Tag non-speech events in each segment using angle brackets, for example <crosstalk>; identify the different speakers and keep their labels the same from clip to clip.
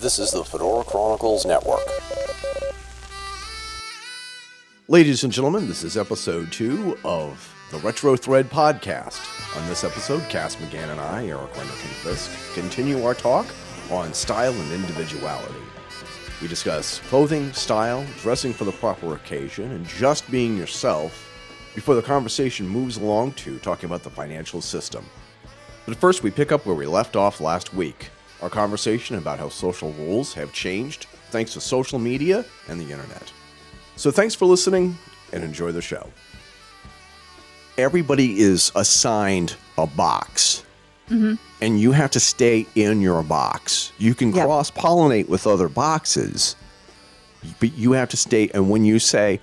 Speaker 1: This is the Fedora Chronicles Network.
Speaker 2: Ladies and gentlemen, this is episode two of the Retro Thread podcast. On this episode, Cass McGann and I, Eric Renderking Fisk, continue our talk on style and individuality. We discuss clothing, style, dressing for the proper occasion, and just being yourself before the conversation moves along to talking about the financial system. But first, we pick up where we left off last week our conversation about how social rules have changed thanks to social media and the internet. So, thanks for listening and enjoy the show. Everybody is assigned a box. Mm-hmm. And you have to stay in your box. You can
Speaker 3: Yep.
Speaker 2: cross pollinate with other boxes, but you have to stay. And when you say,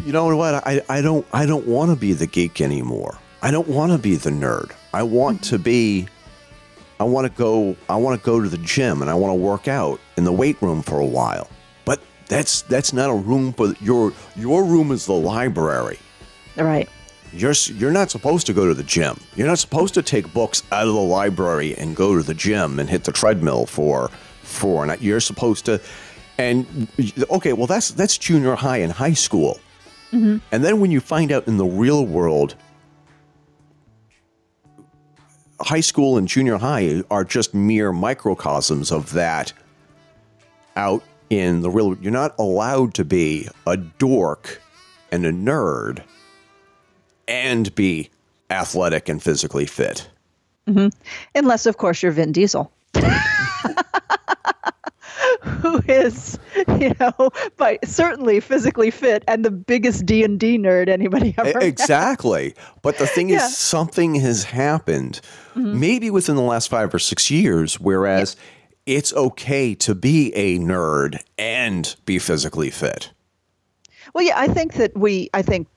Speaker 2: you know what, I, I don't I don't want to be the geek anymore. I don't want to be the nerd. I want to be I want to go I want to go to the gym and I want to work out in the weight room for a while. But that's that's not a room for your your room is the library.
Speaker 3: Right.
Speaker 2: You're you're not supposed to go to the gym. You're not supposed to take books out of the library and go to the gym and hit the treadmill for for an you're supposed to and okay, well that's that's junior high and high school. Mm-hmm. And then when you find out in the real world high school and junior high are just mere microcosms of that out in the real you're not allowed to be a dork and a nerd and be athletic and physically fit. Mm-hmm.
Speaker 3: Unless, of course, you're Vin Diesel. <laughs> <laughs> Who is, you know, by certainly physically fit and the biggest D and D nerd anybody ever. Met.
Speaker 2: exactly. But the thing
Speaker 3: Yeah. Mm-hmm.
Speaker 2: is, something has happened, maybe within the last five or six years, whereas it's okay to be a nerd and be physically fit.
Speaker 3: Well, yeah, I think that we, I think,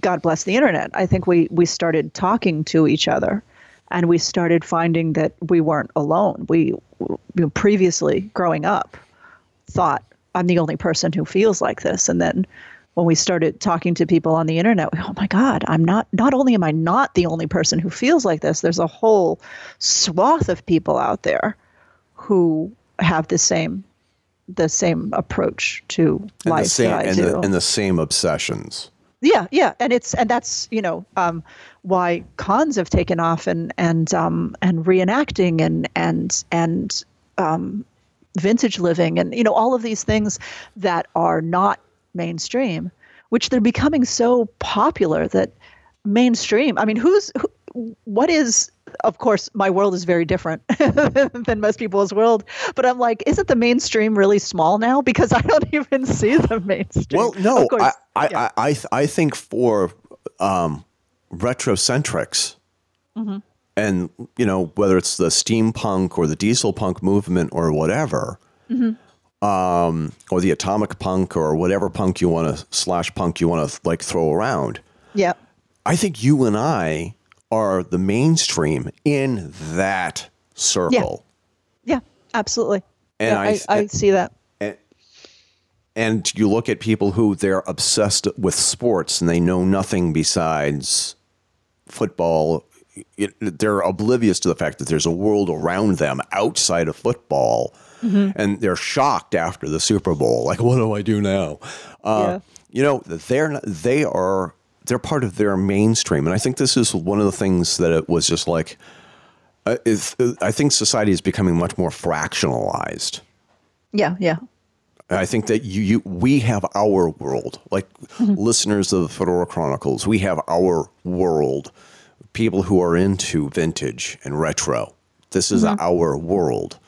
Speaker 3: God bless the internet. I think we we started talking to each other, and we started finding that we weren't alone. We, you know, previously growing up, thought I'm the only person who feels like this, and then when we started talking to people on the internet, we, oh my God, I'm not. Not only am I not the only person who feels like this, there's a whole swath of people out there who have the same the same approach to
Speaker 2: And
Speaker 3: life
Speaker 2: the same and the, and the same obsessions.
Speaker 3: Yeah, yeah, and it's and that's you know um, why cons have taken off and and um, and reenacting and and and um, vintage living and you know all of these things that are not mainstream, which they're becoming so popular that mainstream. I mean, who's who, what is of course my world is very different <laughs> than most people's world but i'm like isn't the mainstream really small now because i don't <laughs> even see the mainstream
Speaker 2: Well, no, I, I,
Speaker 3: yeah.
Speaker 2: I, I, I think for um, retrocentrics,
Speaker 3: Mm-hmm.
Speaker 2: and you know whether it's the steampunk or the diesel punk movement or whatever,
Speaker 3: Mm-hmm.
Speaker 2: um, or the atomic punk or whatever punk you want to slash punk you want to like throw around.
Speaker 3: yeah
Speaker 2: I think you and I are the mainstream in that circle.
Speaker 3: Yeah, absolutely.
Speaker 2: And
Speaker 3: yeah,
Speaker 2: I-
Speaker 3: I, I, see that.
Speaker 2: and you look at people who they're obsessed with sports and they know nothing besides football it, they're oblivious to the fact that there's a world around them outside of football and they're shocked after the super bowl like what do i do now uh,
Speaker 3: Yeah.
Speaker 2: you know they're not, they are they're part of their mainstream and i think this is one of the things that it was just like uh, is, uh, i think society is becoming much more fractionalized
Speaker 3: Yeah, yeah.
Speaker 2: I think that you, you we have our world, like mm-hmm. listeners of the Fedora Chronicles, we have our world. People who are into vintage and retro. This is mm-hmm. our world.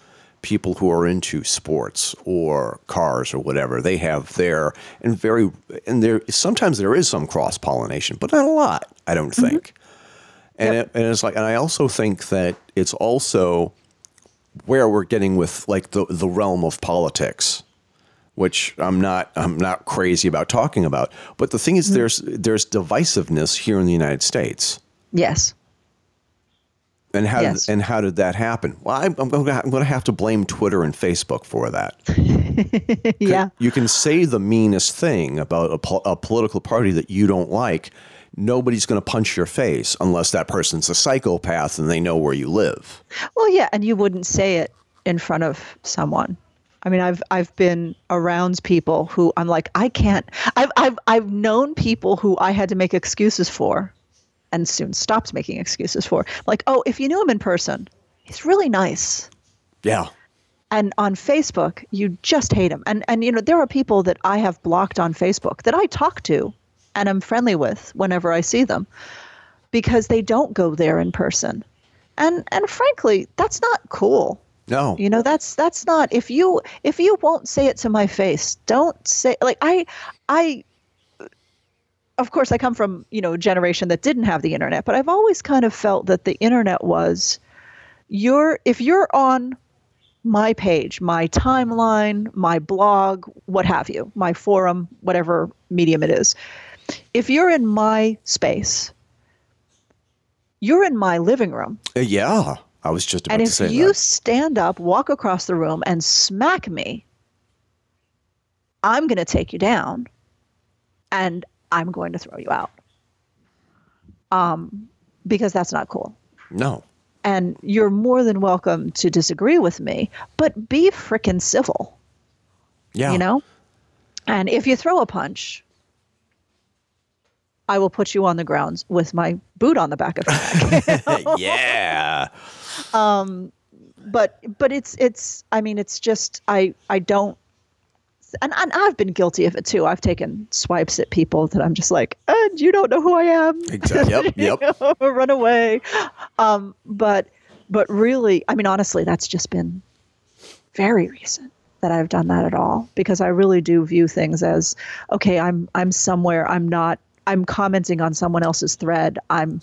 Speaker 2: People who are into sports or cars or whatever, they have their and very and there sometimes there is some cross pollination, but not a lot. I don't mm-hmm. think. And it, and it's like, and I also think that it's also where we're getting with like the the realm of politics which I'm not I'm not crazy about talking about. But the thing is, mm-hmm. there's there's divisiveness here in the United States,
Speaker 3: Yes.
Speaker 2: And how
Speaker 3: Yes.
Speaker 2: did, and how did that happen? Well, I'm, I'm going to have to blame Twitter and Facebook for that. <laughs>
Speaker 3: Yeah.
Speaker 2: You can say the meanest thing about a, pol- a political party that you don't like. nobody's going to punch your face unless that person's a psychopath and they know where you live.
Speaker 3: Well, yeah, and you wouldn't say it in front of someone. I mean, I've I've been around people who I'm like, I can't. I've I've I've known people who I had to make excuses for, and soon stopped making excuses for. Like, oh, if you knew him in person, he's really nice.
Speaker 2: Yeah.
Speaker 3: And on Facebook, you just hate him. And and you know, there are people that I have blocked on Facebook that I talk to and I'm friendly with whenever I see them because they don't go there in person. And and frankly, that's not cool.
Speaker 2: No.
Speaker 3: You know, that's that's not if you if you won't say it to my face, don't say like I I of course I come from, you know, a generation that didn't have the internet, but I've always kind of felt that the internet was you're if you're on my page, my timeline, my blog, what have you, my forum, whatever medium it is. If you're in my space, you're in my living room.
Speaker 2: Uh, yeah. I was just about
Speaker 3: And
Speaker 2: to
Speaker 3: if you stand up, walk across the room, and smack me, I'm going to take you down and I'm going to throw you out. Um, because that's not cool.
Speaker 2: No.
Speaker 3: And you're more than welcome to disagree with me, but be frickin' civil,
Speaker 2: Yeah.
Speaker 3: you know? And if you throw a punch, I will put you on the grounds with my boot on the back of your neck. <laughs> <laughs>
Speaker 2: yeah.
Speaker 3: Um, but but it's it's i mean it's just i i don't and, and i've been guilty of it too i've taken swipes at people that i'm just like and you don't know who i am
Speaker 2: Exactly. Yep. <laughs> Yep. <laughs>
Speaker 3: run away um but but really i mean honestly that's just been very recent that i've done that at all because i really do view things as okay i'm i'm somewhere i'm not i'm commenting on someone else's thread i'm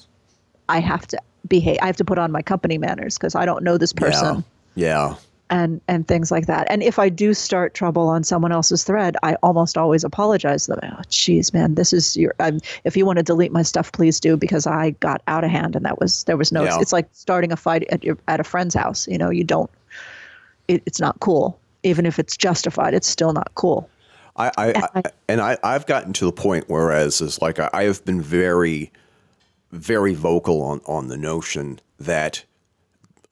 Speaker 3: i have to behave i have to put on my company manners because i don't know this person
Speaker 2: Yeah. Yeah.
Speaker 3: And and things like that. And if I do start trouble on someone else's thread, I almost always apologize to them. Oh, geez, man, this is your. I'm, if you want to delete my stuff, please do because I got out of hand and that was there was no.
Speaker 2: Yeah.
Speaker 3: It's like starting a fight at your at a friend's house. You know, you don't. It, it's not cool. Even if it's justified, it's still not cool.
Speaker 2: I, I, I and I, I've gotten to the point whereas is like I, I have been very, very vocal on on the notion that,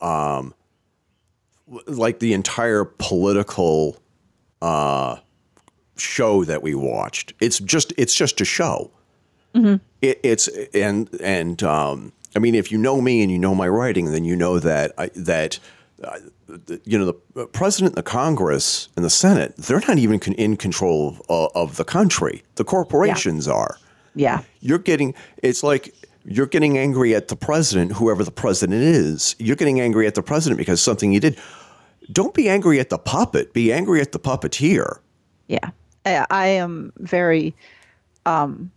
Speaker 2: um, like the entire political, uh, show that we watched. It's just it's just a show. It, it's and and um, I mean, if you know me and you know my writing, then you know that I, that uh, the- you know the president, the Congress, and the Senate. They're not even con- in control of, uh, of the country. The corporations are.
Speaker 3: Yeah.
Speaker 2: You're getting. It's like you're getting angry at the president, whoever the president is. You're getting angry at the president because something you did. Don't be angry at the puppet. Be angry at the puppeteer.
Speaker 3: Yeah. I, am very. Um,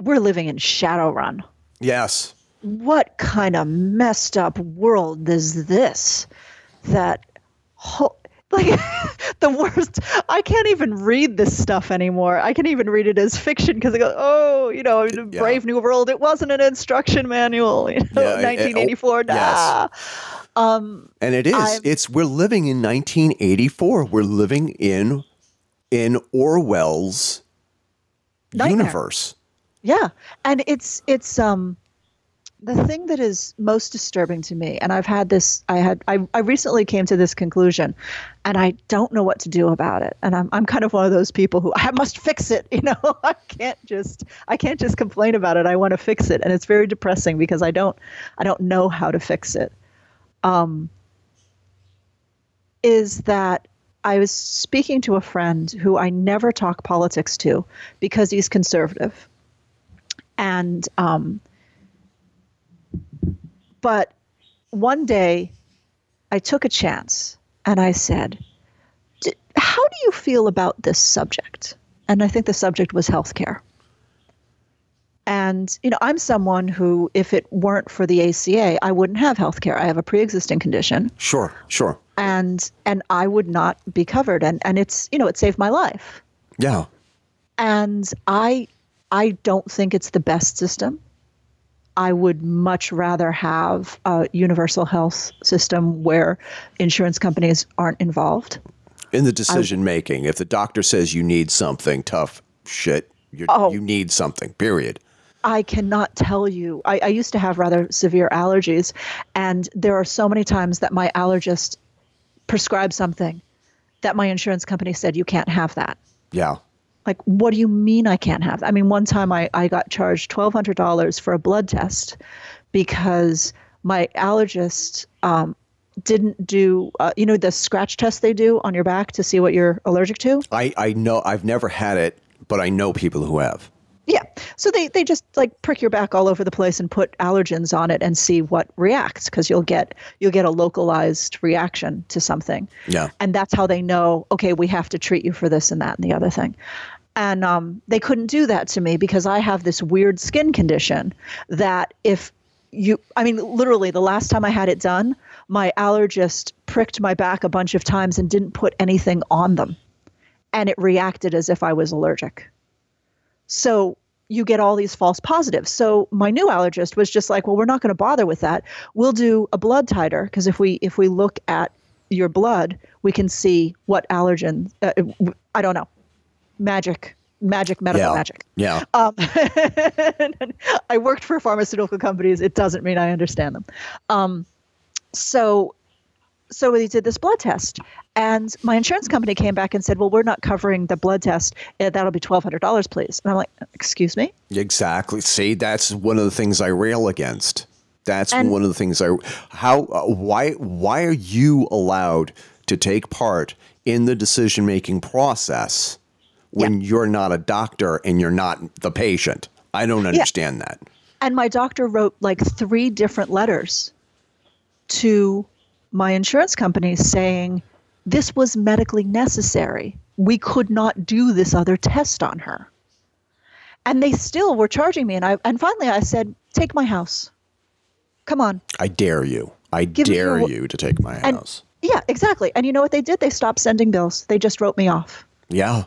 Speaker 3: we're living in Shadowrun.
Speaker 2: Yes.
Speaker 3: what kind of messed up world is this that ho- like <laughs> the worst i can't even read this stuff anymore i can even read it as fiction because i go oh you know
Speaker 2: Yeah.
Speaker 3: brave new world it wasn't an instruction manual <laughs> you know
Speaker 2: Yeah, eh, eh, oh,
Speaker 3: 1984 nah.
Speaker 2: yes. And it is.
Speaker 3: I'm-
Speaker 2: it's we're living in 1984. We're living in in Orwell's
Speaker 3: Nightmare.
Speaker 2: universe.
Speaker 3: Yeah, and it's it's um the thing that is most disturbing to me, and I've had this. I had I, I recently came to this conclusion, and I don't know what to do about it. And I'm I'm kind of one of those people who I must fix it. <laughs> You know, I can't just I can't just complain about it. I want to fix it, and it's very depressing because I don't I don't know how to fix it. Um, is that I was speaking to a friend who I never talk politics to because he's conservative and um, but one day I took a chance and I said, "D- "How do you feel about this subject?" And I think the subject was healthcare. And you know, I'm someone who, if it weren't for the ACA, I wouldn't have healthcare. I have a pre-existing condition,
Speaker 2: Sure, sure.
Speaker 3: and and I would not be covered. And and it's you know, it saved my life
Speaker 2: Yeah.
Speaker 3: and I I don't think it's the best system. I would much rather have a universal health system where insurance companies aren't involved.
Speaker 2: In the decision making, if the doctor says you need something tough shit, you
Speaker 3: Oh.
Speaker 2: you need something. Period.
Speaker 3: I cannot tell you. I, I used to have rather severe allergies, and there are so many times that my allergist prescribed something that my insurance company said, you can't have that.
Speaker 2: Yeah.
Speaker 3: Like, what do you mean I can't have that? I mean, one time I, I got charged $1,200 for a blood test because my allergist um, didn't do, uh, you know, the scratch test they do on your back to see what you're allergic to?
Speaker 2: I I know I've never had it, but I know people who have.
Speaker 3: Yeah. So they, they just like prick your back all over the place and put allergens on it and see what reacts because you'll get you'll get a localized reaction to something.
Speaker 2: Yeah.
Speaker 3: And that's how they know, okay, we have to treat you for this and that and the other thing. And um, they couldn't do that to me because I have this weird skin condition that if you, I mean, literally, the last time I had it done, my allergist pricked my back a bunch of times and didn't put anything on them. And it reacted as if I was allergic. So you get all these false positives. So my new allergist was just like, well, we're not going to bother with that. We'll do a blood titer because if we if we look at your blood, we can see what allergen. Uh, I don't know, magic, magic, medical
Speaker 2: Yeah.
Speaker 3: magic.
Speaker 2: Yeah.
Speaker 3: Um, <laughs> I worked for pharmaceutical companies. It doesn't mean I understand them. Um, so, so we did this blood test, and my insurance company came back and said, "Well, we're not covering the blood test. Uh, That'll be twelve hundred dollars, please." And I'm like, "Excuse me."
Speaker 2: Exactly. See, that's one of the things I rail against. That's
Speaker 3: And-
Speaker 2: one of the things I how uh, why why are you allowed to take part in the decision making process when you're not a doctor and you're not the patient? I don't understand that.
Speaker 3: And my doctor wrote like three different letters to my insurance company saying this was medically necessary. We could not do this other test on her. And they still were charging me and I and finally I said, "Take my house. Come on."
Speaker 2: I dare you. I
Speaker 3: Give
Speaker 2: dare
Speaker 3: your-
Speaker 2: you to take my
Speaker 3: And
Speaker 2: house.
Speaker 3: yeah, exactly. And you know what they did? They stopped sending bills. They just wrote me off.
Speaker 2: Yeah.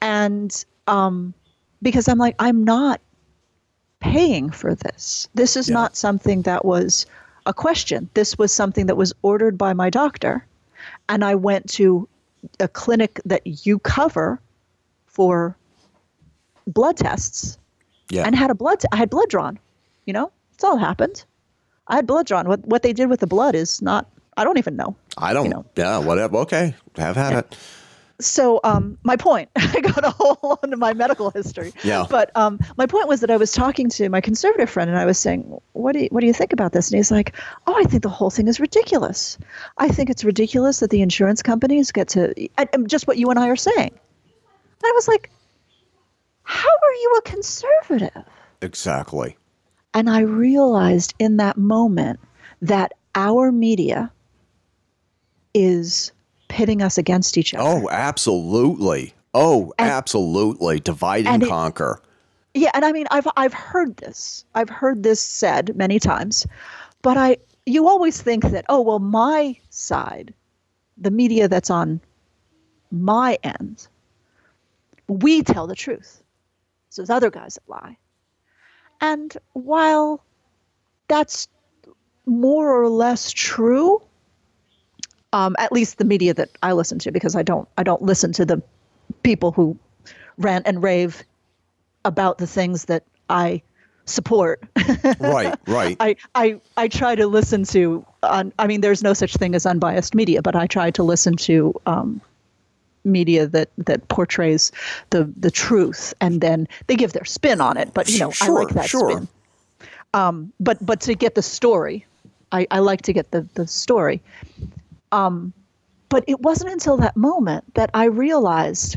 Speaker 3: And um, because I'm like, I'm not paying for this. This is
Speaker 2: Yeah.
Speaker 3: not something that was a question. This was something that was ordered by my doctor, and I went to a clinic that you cover for blood tests
Speaker 2: Yeah.
Speaker 3: and had a blood. T- I had blood drawn. You know, it's all happened. I had blood drawn. What what they did with the blood is not. I don't even know.
Speaker 2: I don't.
Speaker 3: know.
Speaker 2: Yeah. Whatever. Okay. Have had it.
Speaker 3: So um, my point <laughs> i got a whole onto my medical history.
Speaker 2: Yeah.
Speaker 3: but um, my point was that i was talking to my conservative friend and i was saying what do you, what do you think about this? And he's like oh i think the whole thing is ridiculous. I think it's ridiculous that the insurance companies get to just what you and i are saying. And i was like how are you a conservative?
Speaker 2: Exactly.
Speaker 3: and I realized in that moment that our media is pitting us against each other.
Speaker 2: Oh, absolutely. Oh,
Speaker 3: And-
Speaker 2: absolutely. Divide and,
Speaker 3: and it-
Speaker 2: conquer.
Speaker 3: Yeah, and I mean I've I've heard this. I've heard this said many times. But I you always think that, oh well my side, the media that's on my end, we tell the truth. So there's other guys that lie. And while that's more or less true, um, at least the media that I listen to, because I don't I don't listen to the people who rant and rave about the things that I support. <laughs>
Speaker 2: right. Right.
Speaker 3: I, I I try to listen to. I mean, there's no such thing as unbiased media, but I try to listen to um, media that that portrays the the truth, and then they give their spin on it. But you know, I like
Speaker 2: Sure,
Speaker 3: that
Speaker 2: sure.
Speaker 3: spin. Um, but but to get the story, I, I like to get the the story. Um, but it wasn't until that moment that I realized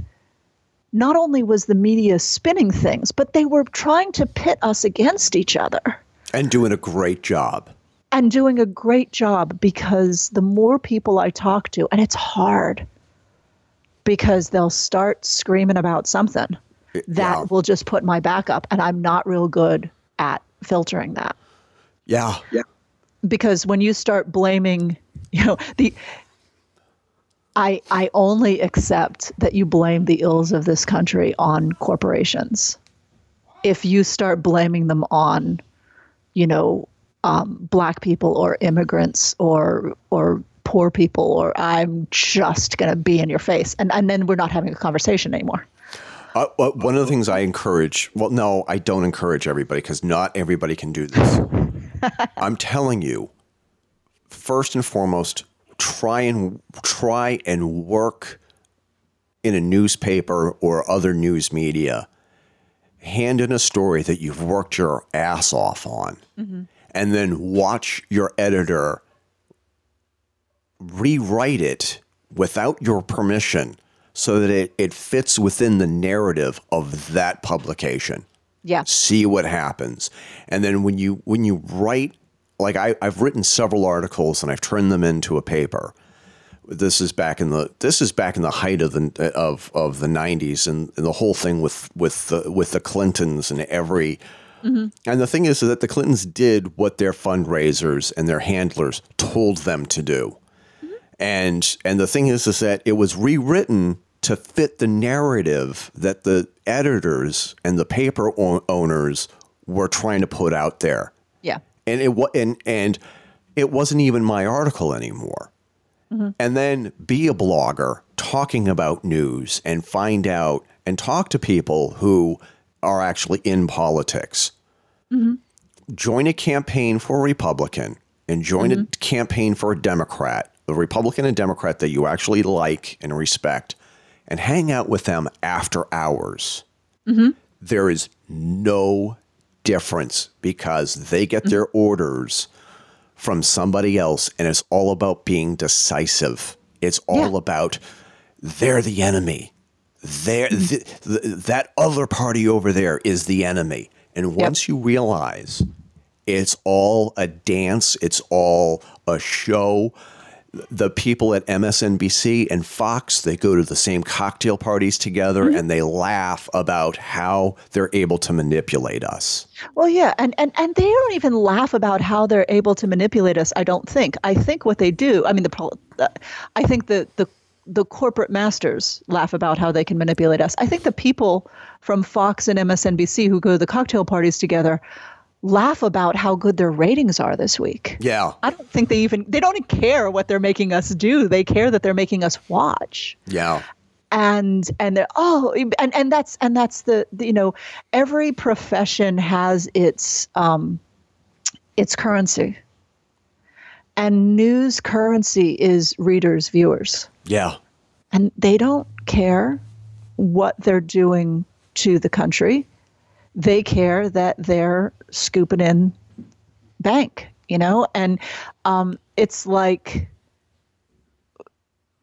Speaker 3: not only was the media spinning things, but they were trying to pit us against each other
Speaker 2: and doing a great job.
Speaker 3: and doing a great job because the more people I talk to, and it's hard because they'll start screaming about something that
Speaker 2: yeah.
Speaker 3: will just put my back up, and I'm not real good at filtering that
Speaker 2: Yeah. Yeah.
Speaker 3: because when you start blaming, <laughs> you know, the I I only accept that you blame the ills of this country on corporations. If you start blaming them on, you know, um, black people or immigrants or or poor people, or I'm just gonna be in your face, and and then we're not having a conversation anymore.
Speaker 2: Uh, well, one of the things I encourage, well, no, I don't encourage everybody because not everybody can do this. <laughs> I'm telling you, first and foremost, try and try and work in a newspaper or other news media. Hand in a story that you've worked your ass off on, mm-hmm. and then watch your editor rewrite it without your permission so that it, it fits within the narrative of that publication
Speaker 3: Yeah.
Speaker 2: see what happens and then when you when you write like I, i've written several articles and i've turned them into a paper. This is back in the this is back in the height of the of of the 90s and, and the whole thing with with the with the clintons and every mm-hmm. and the thing is that the clintons did what their fundraisers and their handlers told them to do. Mm-hmm. And and the thing is is that it was rewritten to fit the narrative that the editors and the paper o- owners were trying to put out there. And it and and it wasn't even my article anymore. Mm-hmm. And then be a blogger talking about news and find out and talk to people who are actually in politics. Mm-hmm. Join a campaign for a Republican and join a mm-hmm. campaign for a Democrat, a Republican and Democrat that you actually like and respect, and hang out with them after hours. There is no difference because they get mm. their orders from somebody else, and it's all about being decisive. It's all
Speaker 3: Yeah.
Speaker 2: about they're the enemy. They're, mm. th- th- that other party over there is the enemy. And once you realize it's all a dance, it's all a show. The people at MSNBC and Fox, they go to the same cocktail parties together mm-hmm. and they laugh about how they're able to manipulate us.
Speaker 3: Well, yeah, and, and and they don't even laugh about how they're able to manipulate us. I don't think. I think what they do. I mean, the I think the the the corporate masters laugh about how they can manipulate us. I think the people from Fox and MSNBC who go to the cocktail parties together laugh about how good their ratings are this week.
Speaker 2: Yeah.
Speaker 3: I don't think they even they don't care what they're making us do. They care that they're making us watch
Speaker 2: Yeah.
Speaker 3: and and they're oh and and that's and that's the, the you know every profession has its um its currency and news currency is readers viewers
Speaker 2: Yeah.
Speaker 3: and they don't care what they're doing to the country they care that they're scooping in bank you know? And um, it's like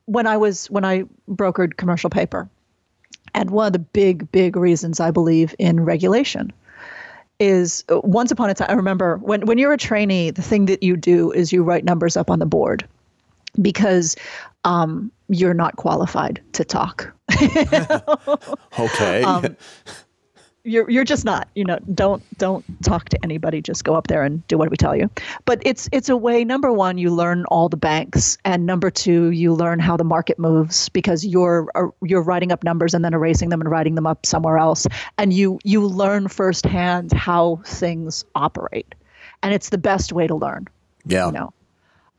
Speaker 3: when i was when i brokered commercial paper and one of the big big reasons i believe in regulation is uh, once upon a time i remember when, when you're a trainee the thing that you do is you write numbers up on the board because um, you're not qualified to talk. <laughs> <laughs>
Speaker 2: Okay.
Speaker 3: Um, you're you're just not you know don't don't talk to anybody. Just go up there and do what we tell you. But it's it's a way number one you learn all the banks. And number two you learn how the market moves because you're uh, you're writing up numbers and then erasing them and writing them up somewhere else. And you you learn firsthand how things operate. And it's the best way to learn
Speaker 2: yeah.
Speaker 3: you know.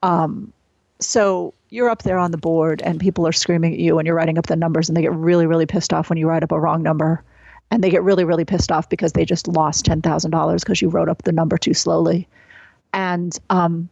Speaker 3: Um, so you're up there on the board and people are screaming at you and you're writing up the numbers and they get really really pissed off when you write up a wrong number and they get really really pissed off because they just lost $10,000 because you wrote up the number too slowly and um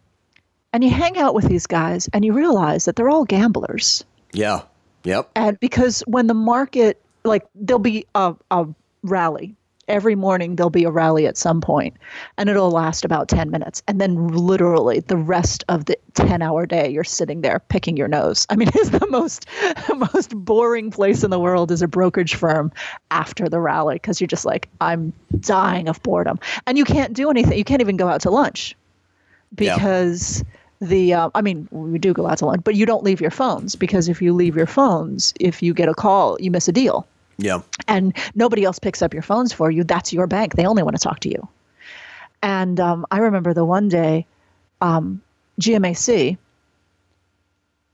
Speaker 3: and you hang out with these guys and you realize that they're all gamblers
Speaker 2: Yeah. Yep.
Speaker 3: and because when the market like there'll be a, a rally every morning there'll be a rally at some point and it'll last about 10 minutes. And then literally the rest of the 10 hour day you're sitting there picking your nose. I mean <laughs> it's the most <laughs> most boring place in the world is a brokerage firm after the rally because you're just like i'm dying of boredom. And you can't do anything you can't even go out to lunch
Speaker 2: Yeah.
Speaker 3: because the uh, I mean we do go out to lunch, but you don't leave your phones because if you leave your phones, if you get a call, you miss a deal,
Speaker 2: Yeah.
Speaker 3: and nobody else picks up your phones for you. That's your bank; they only want to talk to you. And um, I remember the one day, um, GMAC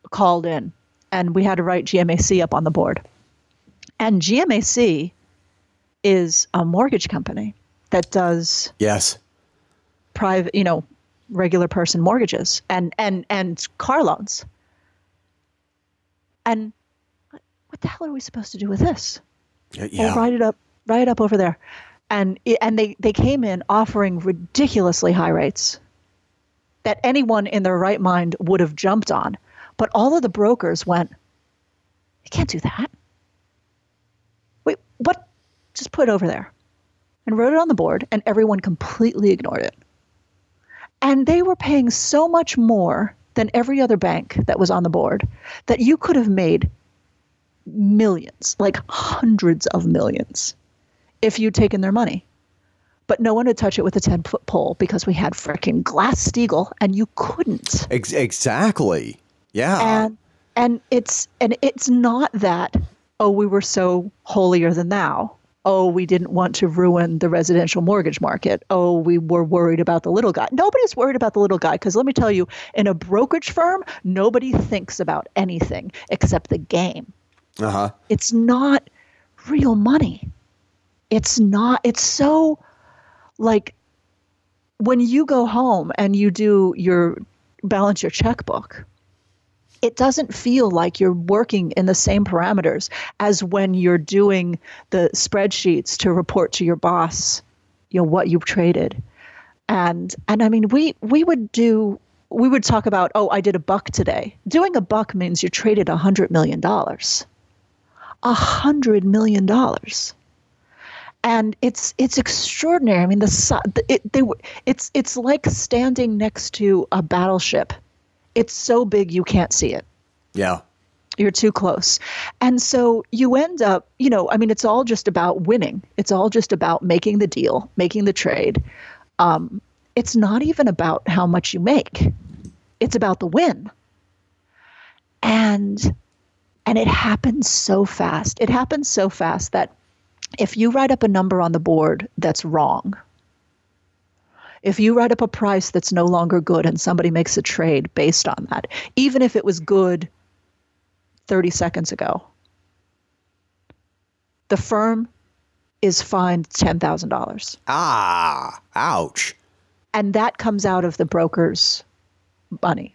Speaker 3: called in, and we had to write GMAC up on the board. And GMAC is a mortgage company that does
Speaker 2: Yes.
Speaker 3: private, you know, regular person mortgages and and and car loans. And what the hell are we supposed to do with this?
Speaker 2: Yeah,
Speaker 3: Oh, write it up, write it up over there, and it, and they they came in offering ridiculously high rates that anyone in their right mind would have jumped on, but all of the brokers went, "You can't do that." Wait, what? Just put it over there, and wrote it on the board, and everyone completely ignored it. And they were paying so much more than every other bank that was on the board that you could have made millions, like hundreds of millions, if you'd taken their money. But no one would touch it with a 10 foot pole because we had freaking Glass Steagall and you couldn't.
Speaker 2: Ex- exactly. Yeah.
Speaker 3: And and it's and it's not that oh we were so holier than thou. Oh, we didn't want to ruin the residential mortgage market. Oh, we were worried about the little guy. Nobody's worried about the little guy because let me tell you, in a brokerage firm, nobody thinks about anything except the game
Speaker 2: uh huh.
Speaker 3: it's not real money. It's not, it's so like when you go home and you do your balance your checkbook, it doesn't feel like you're working in the same parameters as when you're doing the spreadsheets to report to your boss, you know, what you've traded. And and I mean we we would do we would talk about, oh, I did a buck today. Doing a buck means you traded a hundred million dollars a hundred million dollars. And it's it's extraordinary. I mean the it, they it's it's like standing next to a battleship. It's so big you can't see it.
Speaker 2: Yeah.
Speaker 3: you're too close. And so you end up you know i mean it's all just about winning. It's all just about making the deal making the trade. Um, it's not even about how much you make. It's about the win. And and it happens so fast it happens so fast that if you write up a number on the board that's wrong if you write up a price that's no longer good and somebody makes a trade based on that even if it was good 30 seconds ago the firm is fined $10,000
Speaker 2: Ah. Ouch.
Speaker 3: and that comes out of the broker's money.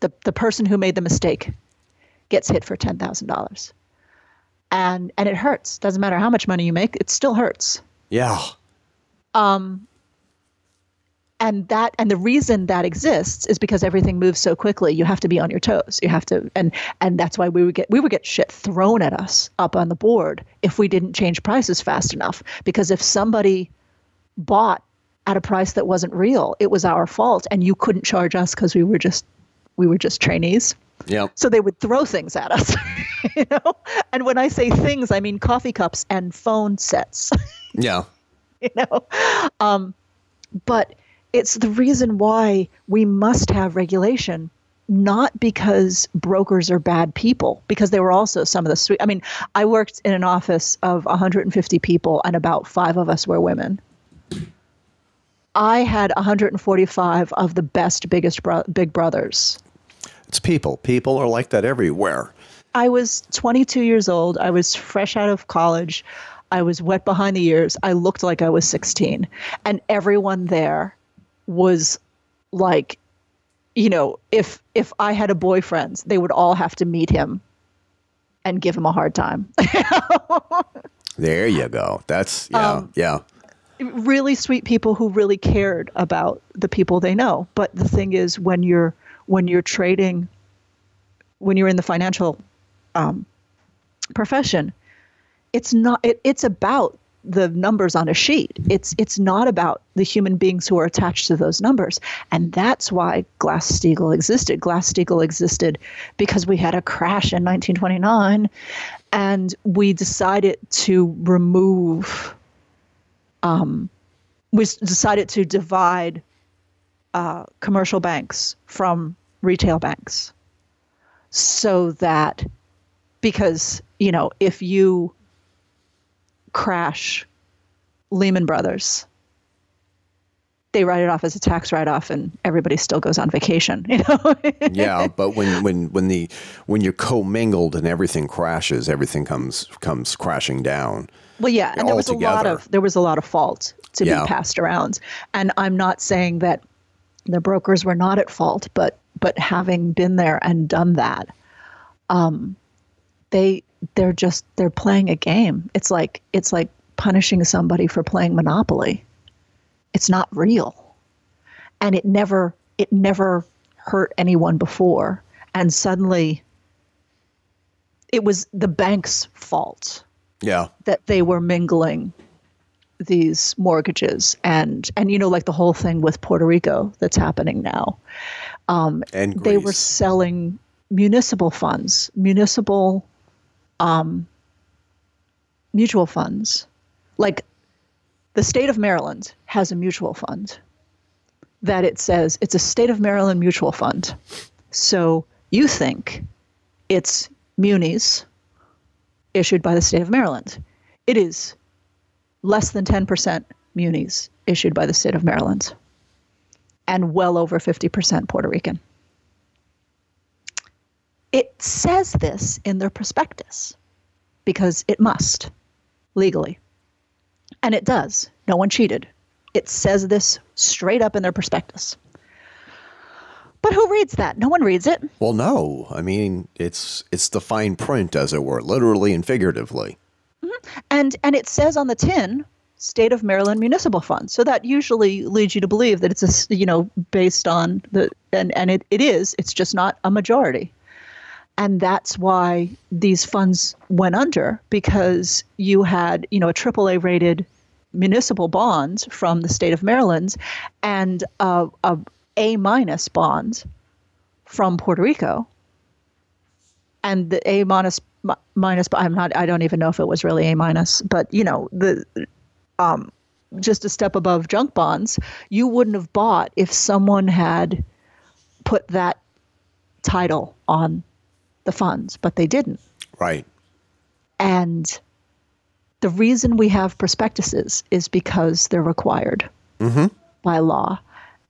Speaker 3: The the person who made the mistake gets hit for ten thousand dollars, and and it hurts. Doesn't matter how much money you make, it still hurts.
Speaker 2: Yeah.
Speaker 3: Um and that and the reason that exists is because everything moves so quickly. You have to be on your toes. You have to and and that's why we would get we would get shit thrown at us up on the board if we didn't change prices fast enough. Because if somebody bought at a price that wasn't real, it was our fault, and you couldn't charge us because we were just we were just trainees.
Speaker 2: Yep.
Speaker 3: So they would throw things at us, <laughs> you know. And when I say things, I mean coffee cups and phone sets, <laughs>
Speaker 2: Yeah.
Speaker 3: you know. Um, but it's the reason why we must have regulation, not because brokers are bad people, because they were also some of the sweet. I mean, I worked in an office of 150 people, and about five of us were women. I had 145 of the best, biggest bro- big brothers.
Speaker 2: It's people. People are like that everywhere.
Speaker 3: I was 22 years old. I was fresh out of college. I was wet behind the ears. I looked like I was 16. And everyone there was like, you know, if if I had a boyfriend, they would all have to meet him and give him a hard time. <laughs>
Speaker 2: There you go. That's yeah.
Speaker 3: Um,
Speaker 2: yeah.
Speaker 3: really sweet people who really cared about the people they know. But the thing is, when you're when you're trading, when you're in the financial um, profession, it's not. It, it's about the numbers on a sheet. It's it's not about the human beings who are attached to those numbers, and that's why Glass Steagall existed. Glass Steagall existed because we had a crash in 1929, and we decided to remove we decided to divide uh, commercial banks from retail banks so that because you know if you crash lehman brothers they write it off as a tax write-off and everybody still goes on vacation <laughs> you know
Speaker 2: yeah, but when when when the when you're commingled and everything crashes, everything comes comes crashing down.
Speaker 3: Well, yeah, and there was a lot of there was a lot of fault to
Speaker 2: Yeah.
Speaker 3: be passed around, and I'm not saying that the brokers were not at fault, but but having been there and done that, um, they they're just they're playing a game. It's like it's like punishing somebody for playing Monopoly. It's not real. And it never it never hurt anyone before. And suddenly it was the bank's fault
Speaker 2: Yeah.
Speaker 3: that they were mingling these mortgages and and you know like the whole thing with Puerto Rico that's happening now.
Speaker 2: Um, And
Speaker 3: They were selling municipal funds, municipal um, mutual funds. Like the state of Maryland has a mutual fund that it says it's a state of Maryland mutual fund. So you think it's munis issued by the state of Maryland. It is less than 10% munis issued by the state of Maryland and well over 50% Puerto Rican. It says this in their prospectus because it must legally. And it does. No one cheated. It says this straight up in their prospectus. But who reads that? No one reads it.
Speaker 2: Well, no. I mean, it's it's the fine print, as it were, literally and figuratively.
Speaker 3: And and it says on the tin state of Maryland municipal fund. So that usually leads you to believe that it's a, you know based on the and and it, it is. It's just not a majority. And that's why these funds went under because you had, you know, a AAA rated municipal bonds from the state of Maryland and a, a A minus bond from Puerto Rico and the A minus mi- minus. But I'm not. I don't even know if it was really A minus, but you know the um, just a step above junk bonds. You wouldn't have bought if someone had put that title on the funds, but they didn't.
Speaker 2: Right.
Speaker 3: And the reason we have prospectuses is because they're required by law.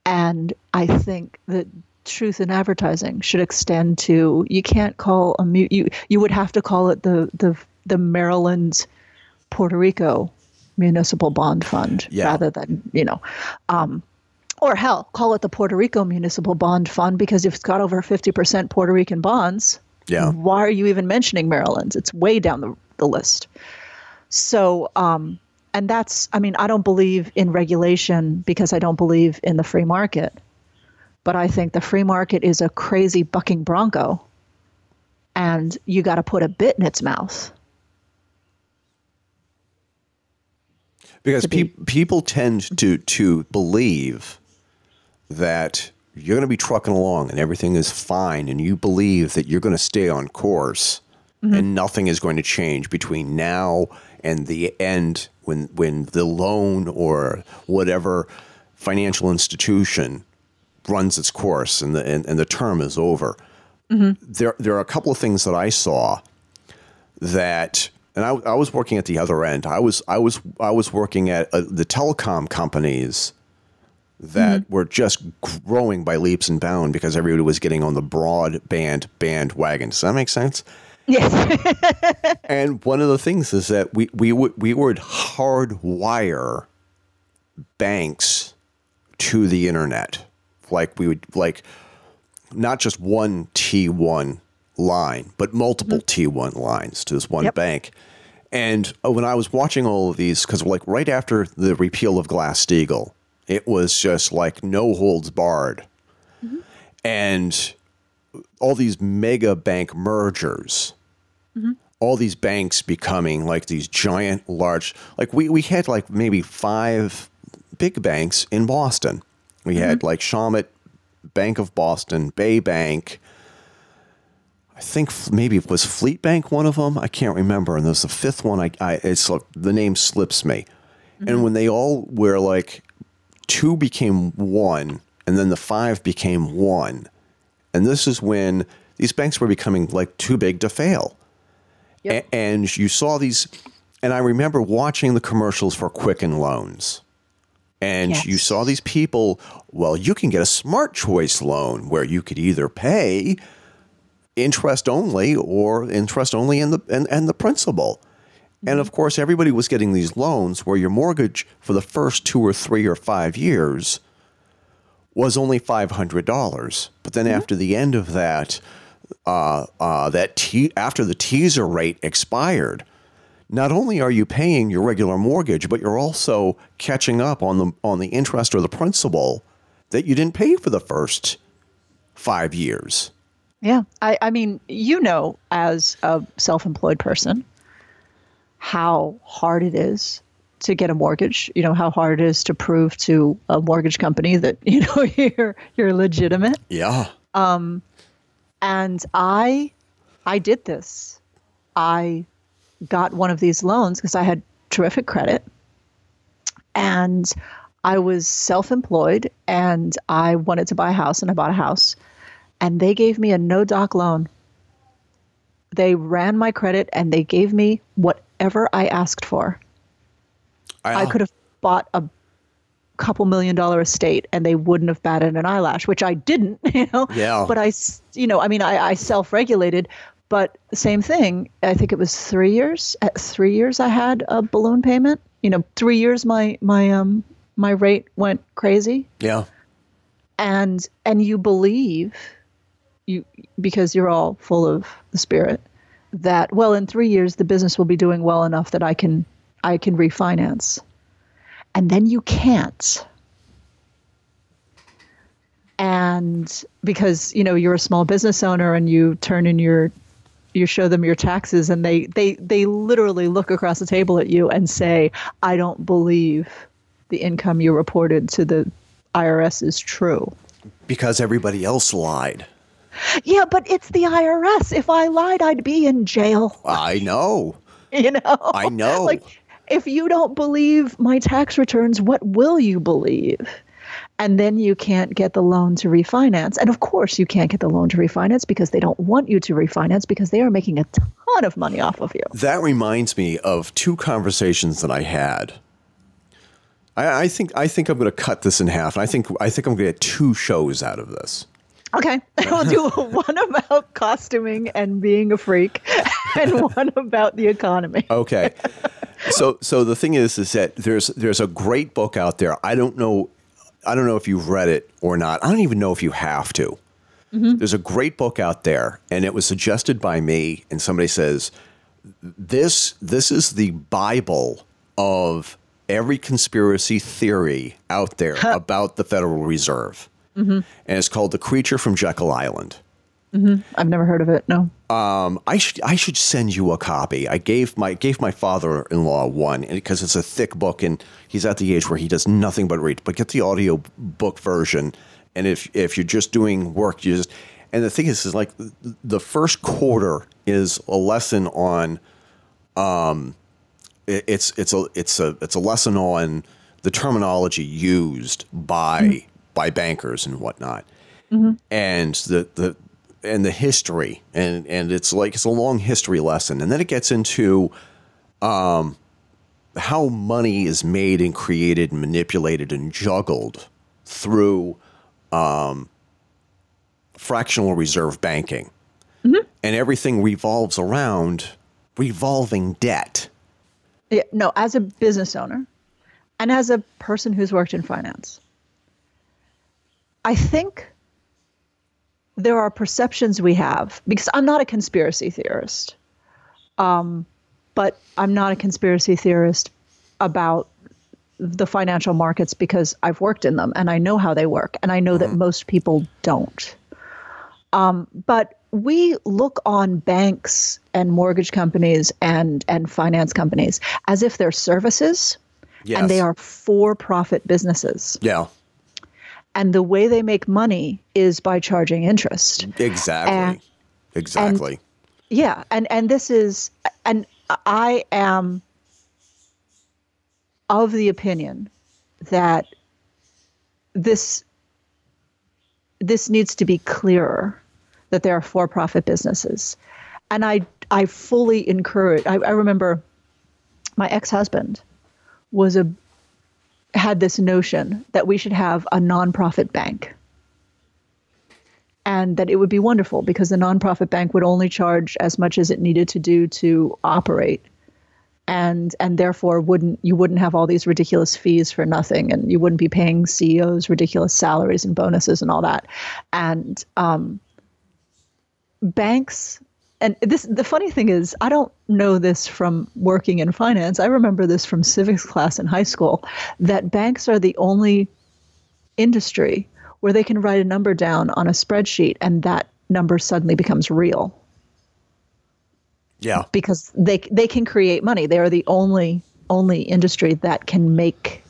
Speaker 3: And I think that truth in advertising should extend to you can't call a mu- you you would have to call it the the the Maryland Puerto Rico Municipal Bond Fund
Speaker 2: Yeah.
Speaker 3: rather than you know um, or hell call it the Puerto Rico Municipal Bond Fund because if it's got over 50% Puerto Rican bonds
Speaker 2: Yeah.
Speaker 3: why are you even mentioning Maryland? It's way down the, the list. So, um, and that's, I mean, I don't believe in regulation because I don't believe in the free market. But I think the free market is a crazy bucking bronco, and you got to put a bit in its mouth.
Speaker 2: Because
Speaker 3: to be-
Speaker 2: pe- people tend to to believe that you're going to be trucking along and everything is fine, and you believe that you're going to stay on course, mm-hmm. and nothing is going to change between now and the end when when the loan or whatever financial institution runs its course and the and, and the term is over. There there are a couple of things that I saw that and I, I was working at the other end. I was I was I was working at uh, the telecom companies that were just growing by leaps and bounds because everybody was getting on the broadband bandwagon. Does that make sense?
Speaker 3: Yes. <laughs>
Speaker 2: And one of the things is that we we would we would hardwire banks to the internet. Like we would like not just one T1 line, but multiple mm-hmm. T1 lines to this one
Speaker 3: Yep.
Speaker 2: bank. And uh, when I was watching all of these, because like right after the repeal of Glass Steagall, it was just like no holds barred. Mm-hmm. And all these mega bank mergers, mm-hmm. all these banks becoming like these giant, large, like we, we had like maybe five big banks in Boston. We mm-hmm. had like Shawmut, Bank of Boston, Bay Bank. I think maybe it was Fleet Bank one of them. I can't remember. And there's the fifth one. I, I it's like, the name slips me. And mm-hmm. when they all were like two became one, and then the five became one. And this is when these banks were becoming like too big to fail.
Speaker 3: Yep.
Speaker 2: A- and you saw these, and I remember watching the commercials for Quicken Loans. And you saw these people, well, you can get a smart choice loan where you could either pay interest only or interest only in the and, and the principal. And of course, everybody was getting these loans where your mortgage for the first two or three or five years was only $500. But then after the end of that, uh, uh, that te- after the teaser rate expired, not only are you paying your regular mortgage, but you're also catching up on the on the interest or the principal that you didn't pay for the first five years.
Speaker 3: Yeah. I, I mean, you know, as a self employed person, how hard it is to get a mortgage. You know, how hard it is to prove to a mortgage company that, <laughs> you know, you're you're legitimate.
Speaker 2: Yeah.
Speaker 3: Um, and I I did this. I got one of these loans because I had terrific credit. And I was self employed and I wanted to buy a house and I bought a house. And they gave me a no doc loan. They ran my credit and they gave me whatever I asked for. I could have bought a couple million dollar estate and they wouldn't have batted an eyelash, which I didn't, <laughs> you know.
Speaker 2: Yeah.
Speaker 3: But I, you know, I mean, I, I self regulated, but same thing. I think it was three years. At three years, I had a balloon payment. You know, three years, my my um my rate went crazy,
Speaker 2: Yeah.
Speaker 3: and and you believe you because you're all full of the spirit that well in three years the business will be doing well enough that I can I can refinance and then you can't and because you know you're a small business owner and you turn in your you show them your taxes and they they they literally look across the table at you and say i don't believe the income you reported to the irs is true
Speaker 2: Because everybody else lied.
Speaker 3: yeah but it's the irs if i lied i'd be in jail
Speaker 2: I know. <laughs>
Speaker 3: you know
Speaker 2: I know.
Speaker 3: like if you don't believe my tax returns what will you believe and then you can't get the loan to refinance and of course you can't get the loan to refinance because they don't want you to refinance because they are making a ton of money off of you
Speaker 2: That reminds me of two conversations that I had. I, I think I think I'm going to cut this in half, and I think I think I'm going to get two shows out of this.
Speaker 3: okay <laughs> we'll do one about costuming and being a freak <laughs> and one about the economy <laughs>
Speaker 2: Okay. so so the thing is is that there's there's a great book out there. I don't know I don't know if you've read it or not. I don't even know if you have to. Mm-hmm. There's a great book out there and it was suggested by me and somebody says this this is the bible of every conspiracy theory out there about the Federal Reserve. Mm-hmm. And it's called The Creature from Jekyll Island.
Speaker 3: I've never heard of it no.
Speaker 2: Um, I should I should send you a copy. I gave my gave my father-in-law one because it's a thick book and he's at the age where he does nothing but read. But get the audio book version, and if if you're just doing work, you just and the thing is, is like the first quarter is a lesson on, um, it- it's it's a it's a it's a lesson on the terminology used by by bankers and whatnot. And the the and the history and and it's like it's a long history lesson. And then it gets into um how money is made and created and manipulated and juggled through um fractional reserve banking. And everything revolves around revolving debt.
Speaker 3: Yeah, no, as a business owner and as a person who's worked in finance, I think there are perceptions we have because I'm not a conspiracy theorist, um, but I'm not a conspiracy theorist about the financial markets because I've worked in them and I know how they work, and I know that most people don't. Um, but we look on banks and mortgage companies and and finance companies as if they're services and they are for-profit businesses.
Speaker 2: yeah
Speaker 3: And the way they make money is by charging interest.
Speaker 2: exactly
Speaker 3: And-
Speaker 2: exactly
Speaker 3: Yeah, and and this is and I am of the opinion that this this needs to be clearer that there are for-profit businesses. And I I fully encourage I, I remember my ex-husband was a had this notion that we should have a nonprofit bank. And that it would be wonderful because the nonprofit bank would only charge as much as it needed to do to operate. And and therefore wouldn't you wouldn't have all these ridiculous fees for nothing and you wouldn't be paying CEOs ridiculous salaries and bonuses and all that. And um banks and this the funny thing is I don't know this from working in finance. I remember this from civics class in high school that banks are the only industry where they can write a number down on a spreadsheet and that number suddenly becomes real
Speaker 2: Yeah.
Speaker 3: because they they can create money. They are the only only industry that can make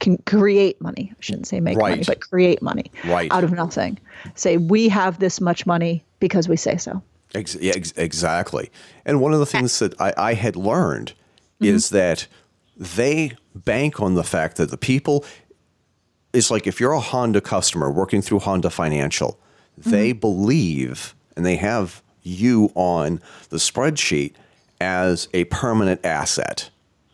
Speaker 3: can create money. I shouldn't say make money, but create money
Speaker 2: Right.
Speaker 3: out of nothing. Say we have this much money because we say so.
Speaker 2: Ex- yeah, ex- exactly. And one of the things that I, I had learned
Speaker 3: Mm-hmm.
Speaker 2: is that they bank on the fact that the people, it's like if you're a Honda customer working through Honda Financial, they
Speaker 3: Mm-hmm.
Speaker 2: believe and they have you on the spreadsheet as a permanent asset.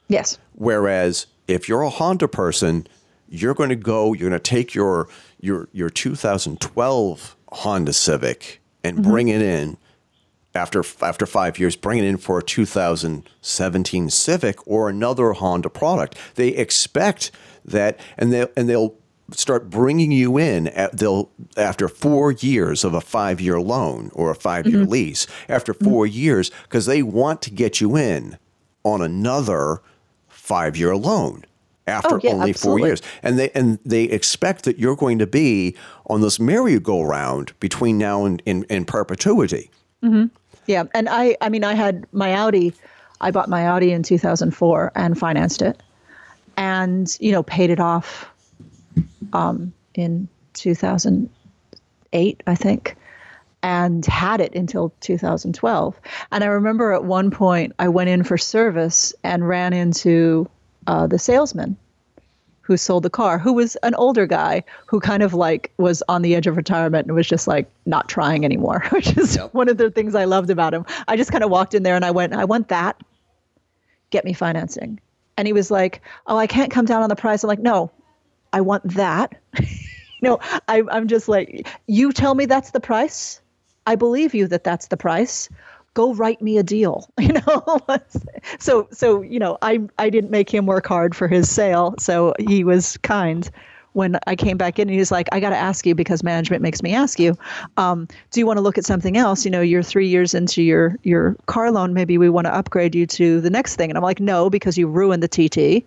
Speaker 3: Yes.
Speaker 2: Whereas if you're a Honda person, you're going to go, you're going to take your your your 2012 Honda Civic and bring it in after after 5 years, bring it in for a 2017 Civic or another Honda product. They expect that and they and they'll start bringing you in at, they'll after 4 years of a 5-year loan or a 5-year mm-hmm. lease after mm-hmm. 4 years because they want to get you in on another five year loan after
Speaker 3: Oh, yeah,
Speaker 2: only
Speaker 3: absolutely.
Speaker 2: four years. And they and they expect that you're going to be on this merry-go-round between now and in, in perpetuity. Mm-hmm.
Speaker 3: Yeah, and I I mean I had my Audi I bought my Audi in 2004 and financed it and you know paid it off um in 2008 I think and had it until 2012 and I remember at one point I went in for service and ran into uh, the salesman who sold the car, who was an older guy who kind of like was on the edge of retirement and was just like not trying anymore, <laughs> which is
Speaker 2: Yep.
Speaker 3: one of the things I loved about him. I just kind of walked in there and I went, I want that. Get me financing. And he was like, Oh, I can't come down on the price. I'm like, No, I want that. <laughs> no, I, I'm just like, You tell me that's the price. I believe you that that's the price. Go write me a deal, <laughs> you know. so, so you know, I I didn't make him work hard for his sale, so he was kind. When I came back in, he was like, "I got to ask you because management makes me ask you. Um, do you want to look at something else? You know, you're three years into your your car loan. Maybe we want to upgrade you to the next thing." And I'm like, "No, because you ruined the TT."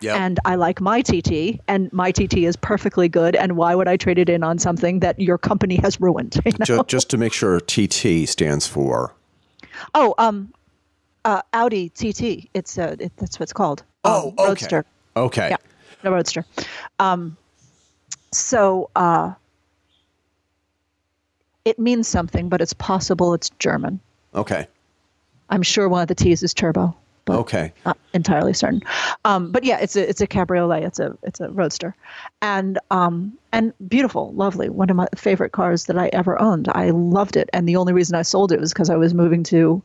Speaker 2: Yep.
Speaker 3: and I like my TT, and my TT is perfectly good. And why would I trade it in on something that your company has ruined? <laughs> you know?
Speaker 2: Ju- just to make sure TT stands for
Speaker 3: Oh, um, uh, Audi TT. It's uh, it, that's what it's called.
Speaker 2: Oh,
Speaker 3: Um,
Speaker 2: okay.
Speaker 3: Roadster.
Speaker 2: Okay.
Speaker 3: Yeah, the Roadster. Um, so uh, it means something, but it's possible it's German.
Speaker 2: Okay.
Speaker 3: I'm sure one of the T's is turbo. But
Speaker 2: Okay.
Speaker 3: Not entirely certain. Um, but yeah, it's a it's a cabriolet. It's a it's a roadster, and um and beautiful, lovely. One of my favorite cars that I ever owned. I loved it, and the only reason I sold it was because I was moving to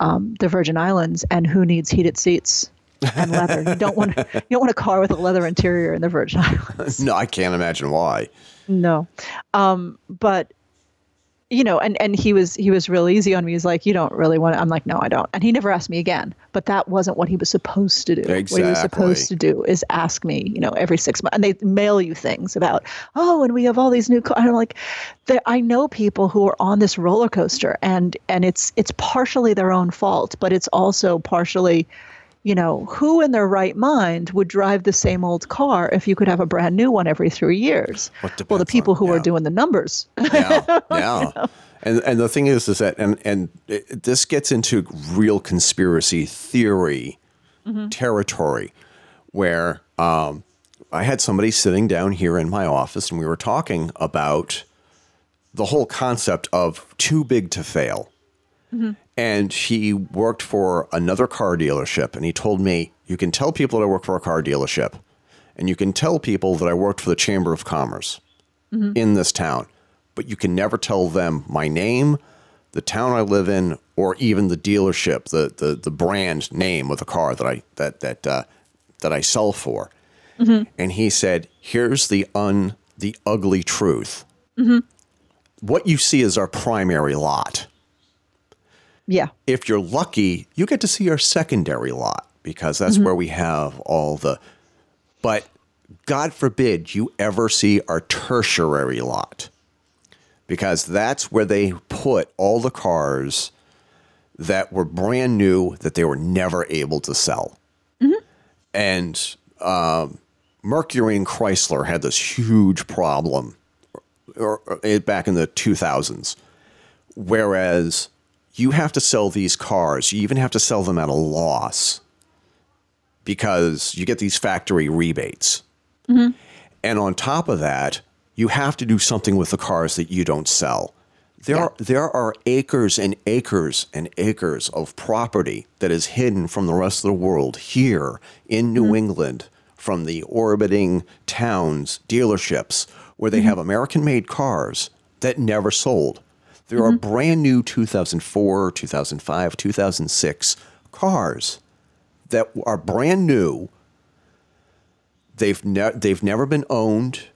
Speaker 3: um, the Virgin Islands, and who needs heated seats and leather? you don't want you don't want a car with a leather interior in the Virgin <laughs> Islands.
Speaker 2: No, I can't imagine why.
Speaker 3: No, um, but you know, and and he was he was real easy on me. He's like, you don't really want. It. I'm like, no, I don't. And he never asked me again. But that wasn't what he was supposed to do. What he was supposed to do is ask me, you know, every six months, and they mail you things about, oh, and we have all these new. Cars. And I'm like, I know people who are on this roller coaster, and and it's it's partially their own fault, but it's also partially you know, who in their right mind would drive the same old car if you could have a brand new one every three years? Well, the people
Speaker 2: on-
Speaker 3: who are doing the numbers.
Speaker 2: yeah, <laughs> yeah. And and the thing is, is that and and it, this gets into real conspiracy theory territory, where um, I had somebody sitting down here in my office, and we were talking about the whole concept of too big to fail. Mm-hmm. And he worked for another car dealership, and he told me, "You can tell people that I work for a car dealership, and you can tell people that I worked for the Chamber of Commerce." Mm-hmm. in this town, but you can never tell them my name, the town I live in, or even the dealership, the the, the brand name of the car that I that that uh, that I sell for. Mm-hmm. And he said, "Here's the un the ugly truth. What you see is our primary lot.
Speaker 3: Yeah.
Speaker 2: If you're lucky, you get to see our secondary lot because that's mm-hmm. where we have all the. But God forbid you ever see our tertiary lot because that's where they put all the cars that were brand new that they were never able to sell. Mm-hmm. And um, Mercury and Chrysler had this huge problem or, or, eh, back in the 2000s. Whereas you have to sell these cars, you even have to sell them at a loss because you get these factory rebates. Mm-hmm. And on top of that, you have to do something with the cars that you don't sell. There
Speaker 3: Yeah.
Speaker 2: are there are acres and acres and acres of property that is hidden from the rest of the world here in New mm-hmm. England from the orbiting towns, dealerships where they mm-hmm. have American made cars that never sold. There are mm-hmm. brand new 2004, 2005, 2006 cars that are brand new. They've ne- they've never been owned.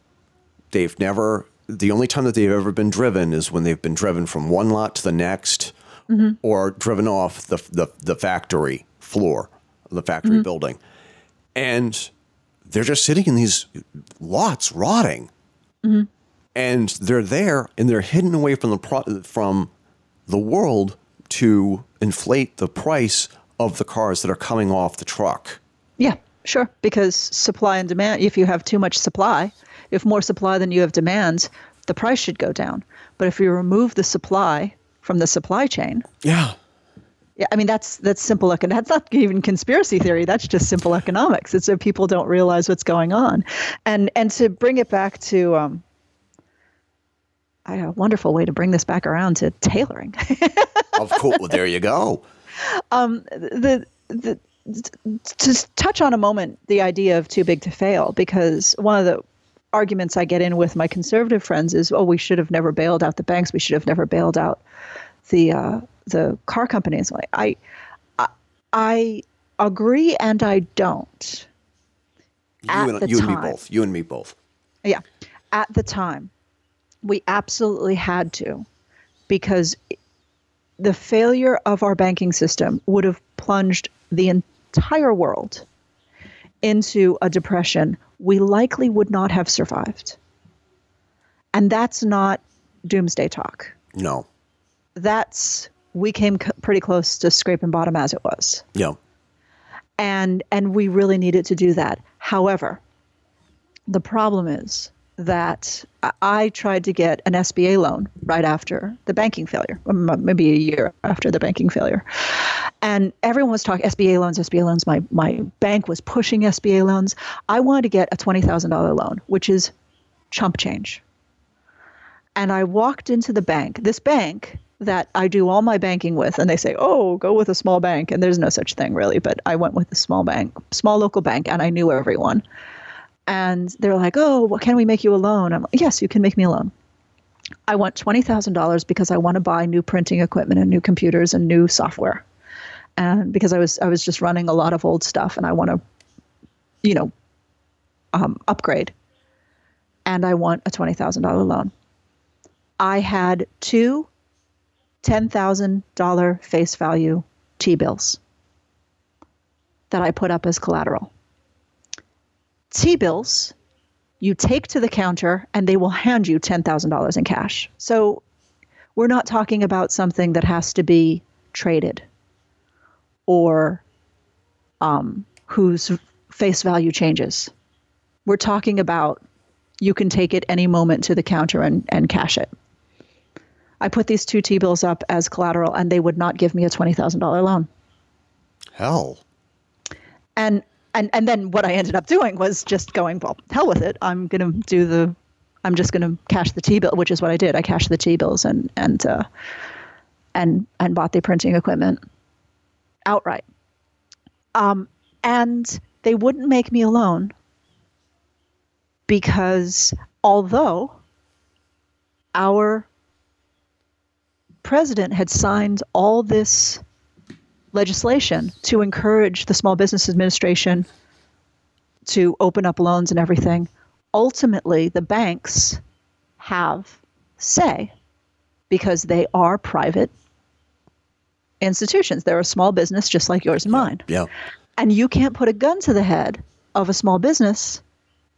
Speaker 2: They've never the only time that they've ever been driven is when they've been driven from one lot to the next mm-hmm. or driven off the, the the factory floor, the factory mm-hmm. building. And they're just sitting in these lots rotting. And they're there and they're hidden away from the pro- from the world to inflate the price of the cars that are coming off the truck.
Speaker 3: Yeah, sure. Because supply and demand, if you have too much supply, if more supply than you have demand, the price should go down. But if you remove the supply from the supply chain,
Speaker 2: Yeah.
Speaker 3: yeah, I mean that's that's simple econ. That's not even conspiracy theory. That's just simple economics. It's so people don't realize what's going on, and and to bring it back to um, a wonderful way to bring this back around to tailoring. <laughs>
Speaker 2: Of course. well, there you go.
Speaker 3: Um, the the to touch on a moment the idea of too big to fail because one of the arguments I get in with my conservative friends is oh we should have never bailed out the banks we should have never bailed out the uh, the car companies like I, I I agree and I don't
Speaker 2: You, and, you and me both. You and me both.
Speaker 3: yeah. At the time, we absolutely had to because the failure of our banking system would have plunged the entire world into a depression we likely would not have survived. And that's not doomsday talk.
Speaker 2: No.
Speaker 3: That's we came c- pretty close to scraping bottom as it was
Speaker 2: Yeah.
Speaker 3: and and we really needed to do that. However, the problem is that I- tried to get an SBA loan right after the banking failure, maybe a year after the banking failure, and everyone was talking SBA loans, SBA loans. My my bank was pushing SBA loans. I wanted to get a twenty thousand dollar loan, which is chump change. And I walked into the bank, this bank that I do all my banking with, and they say, oh, go with a small bank. And there's no such thing really, but I went with a small bank, small local bank, and I knew everyone. And they're like, oh, well, can we make you a loan? I'm like, yes, you can make me a loan. I want $20,000 because I want to buy new printing equipment and new computers and new software. And because I was I was just running a lot of old stuff and I want to, you know, um, upgrade. And I want a $20,000 loan. I had two $10,000 face value T bills that I put up as collateral. T bills you take to the counter and they will hand you $10,000 in cash. So we're not talking about something that has to be traded or um, whose face value changes. We're talking about you can take it any moment to the counter and, and cash it. I put these two T bills up as collateral and they would not give me a $20,000 loan.
Speaker 2: Hell.
Speaker 3: And and and then what I ended up doing was just going, well, hell with it. I'm to do the I'm just to cash the T bill, which is what I did. I cashed the T bills and and uh, and and bought the printing equipment outright. Um, and they wouldn't make me a loan because although our president had signed all this legislation to encourage the Small Business Administration to open up loans and everything, ultimately the banks have say because they are private institutions. They're a small business just like yours and mine.
Speaker 2: Yeah.
Speaker 3: And you can't put a gun to the head of a small business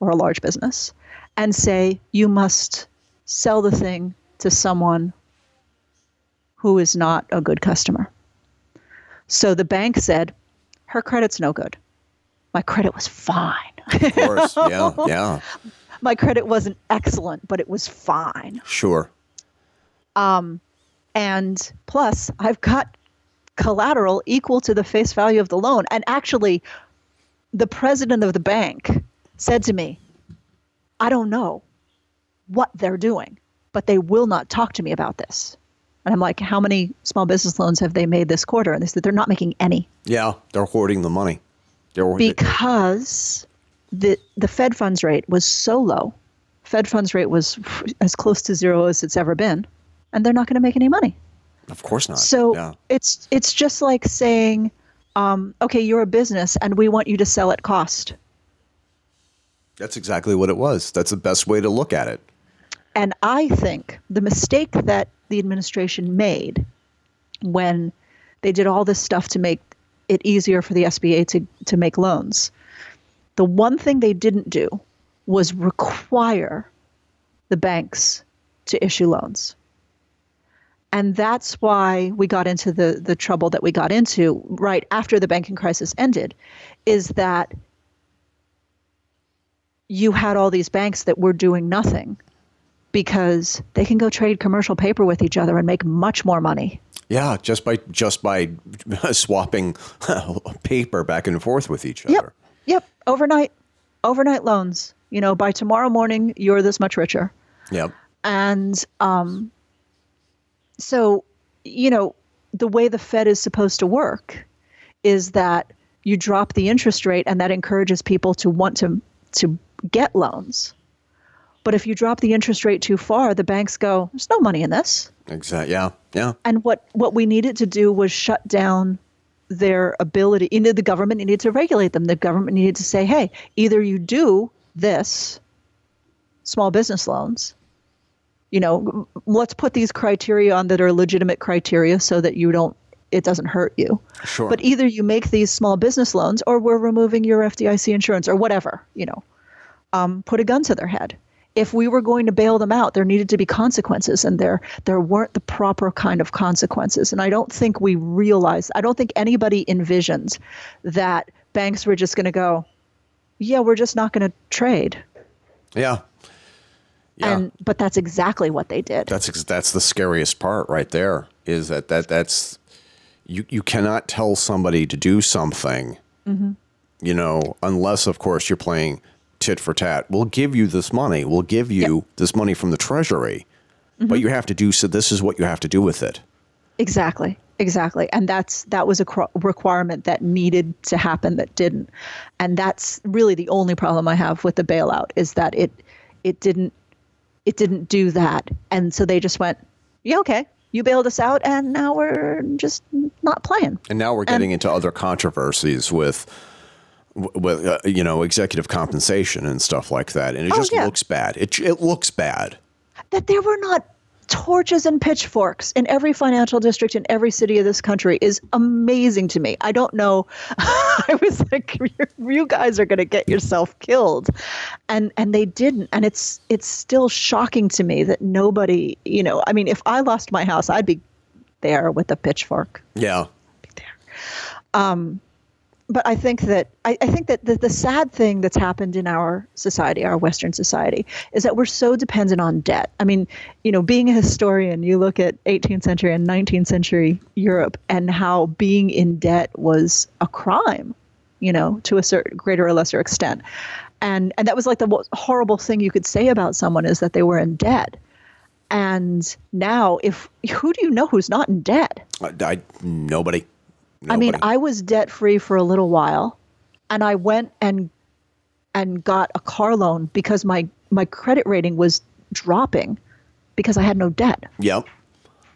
Speaker 3: or a large business and say you must sell the thing to someone who is not a good customer. So the bank said, her credit's no good. My credit was fine.
Speaker 2: Of course. <laughs> yeah. Yeah.
Speaker 3: My credit wasn't excellent, but it was fine.
Speaker 2: Sure.
Speaker 3: Um, and plus, I've got collateral equal to the face value of the loan. And actually, the president of the bank said to me, I don't know what they're doing, but they will not talk to me about this. And I'm like, how many small business loans have they made this quarter? And they said they're not making any
Speaker 2: Yeah. They're hoarding the money. They're
Speaker 3: because the the Fed funds rate was so low. Fed funds rate was as close to zero as it's ever been, and they're not going to make any money.
Speaker 2: of course not.
Speaker 3: So
Speaker 2: yeah.
Speaker 3: it's it's just like saying, um, okay, you're a business, and we want you to sell at cost.
Speaker 2: That's exactly what it was. That's the best way to look at it.
Speaker 3: And I think the mistake that the administration made when they did all this stuff to make it easier for the SBA to, to make loans, the one thing they didn't do was require the banks to issue loans. And that's why we got into the, the trouble that we got into right after the banking crisis ended, is that you had all these banks that were doing nothing because they can go trade commercial paper with each other and make much more money.
Speaker 2: Yeah, just by just by <laughs> swapping <laughs> paper back and forth with each
Speaker 3: Yep.
Speaker 2: other.
Speaker 3: Yep. Overnight, overnight loans. You know, by tomorrow morning, you're this much richer.
Speaker 2: Yep.
Speaker 3: And um, so, you know, the way the Fed is supposed to work is that you drop the interest rate, and that encourages people to want to to get loans. But if you drop the interest rate too far, the banks go, "There's no money in this."
Speaker 2: Exactly. Yeah. Yeah.
Speaker 3: And what what we needed to do was shut down their ability. You know, the government needed to regulate them. The government needed to say, "Hey, either you do this, small business loans." You know, let's put these criteria on that are legitimate criteria so that you don't it doesn't hurt you.
Speaker 2: Sure.
Speaker 3: But either you make these small business loans or we're removing your FDIC insurance or whatever, you know. Um, put a gun to their head. If we were going to bail them out, there needed to be consequences, and there there weren't the proper kind of consequences. And I don't think we realized. I don't think anybody envisioned that banks were just going to go, yeah, we're just not going to trade.
Speaker 2: yeah. Yeah.
Speaker 3: And but that's exactly what they did.
Speaker 2: That's that's the scariest part right there. Is that that that's you you cannot tell somebody to do something,
Speaker 3: Mm-hmm.
Speaker 2: you know, unless of course you're playing tit for tat. We'll give you this money. We'll give you this money from the treasury,
Speaker 3: Mm-hmm.
Speaker 2: but you have to do so. This is what you have to do with it.
Speaker 3: Exactly. Exactly. And that's that was a requirement that needed to happen that didn't. And that's really the only problem I have with the bailout is that it it didn't it didn't do that. And so they just went, "Yeah, okay. You bailed us out and now we're just not playing."
Speaker 2: And now we're getting into other controversies with, with uh, you know, executive compensation and stuff like that, and it
Speaker 3: Oh,
Speaker 2: just
Speaker 3: yeah.
Speaker 2: looks bad. It it looks bad.
Speaker 3: That there were not torches and pitchforks in every financial district in every city of this country is amazing to me. I don't know. <laughs> I was like, <laughs> you guys are going to get yourself killed, and and they didn't. And it's it's still shocking to me that nobody. You know, I mean, if I lost my house, I'd be there with a pitchfork.
Speaker 2: Yeah.
Speaker 3: Be there. But I think that I, I think that the, the sad thing that's happened in our society, our Western society, is that we're so dependent on debt. I mean, you know, being a historian, you look at 18th century and 19th century Europe and how being in debt was a crime, you know, to a certain greater or lesser extent. And and that was like the horrible thing you could say about someone is that they were in debt. And now, if who do you know who's not in debt?
Speaker 2: I, I nobody.
Speaker 3: I mean, I was debt free for a little while, and I went and and got a car loan because my my credit rating was dropping because I had no debt.
Speaker 2: Yep.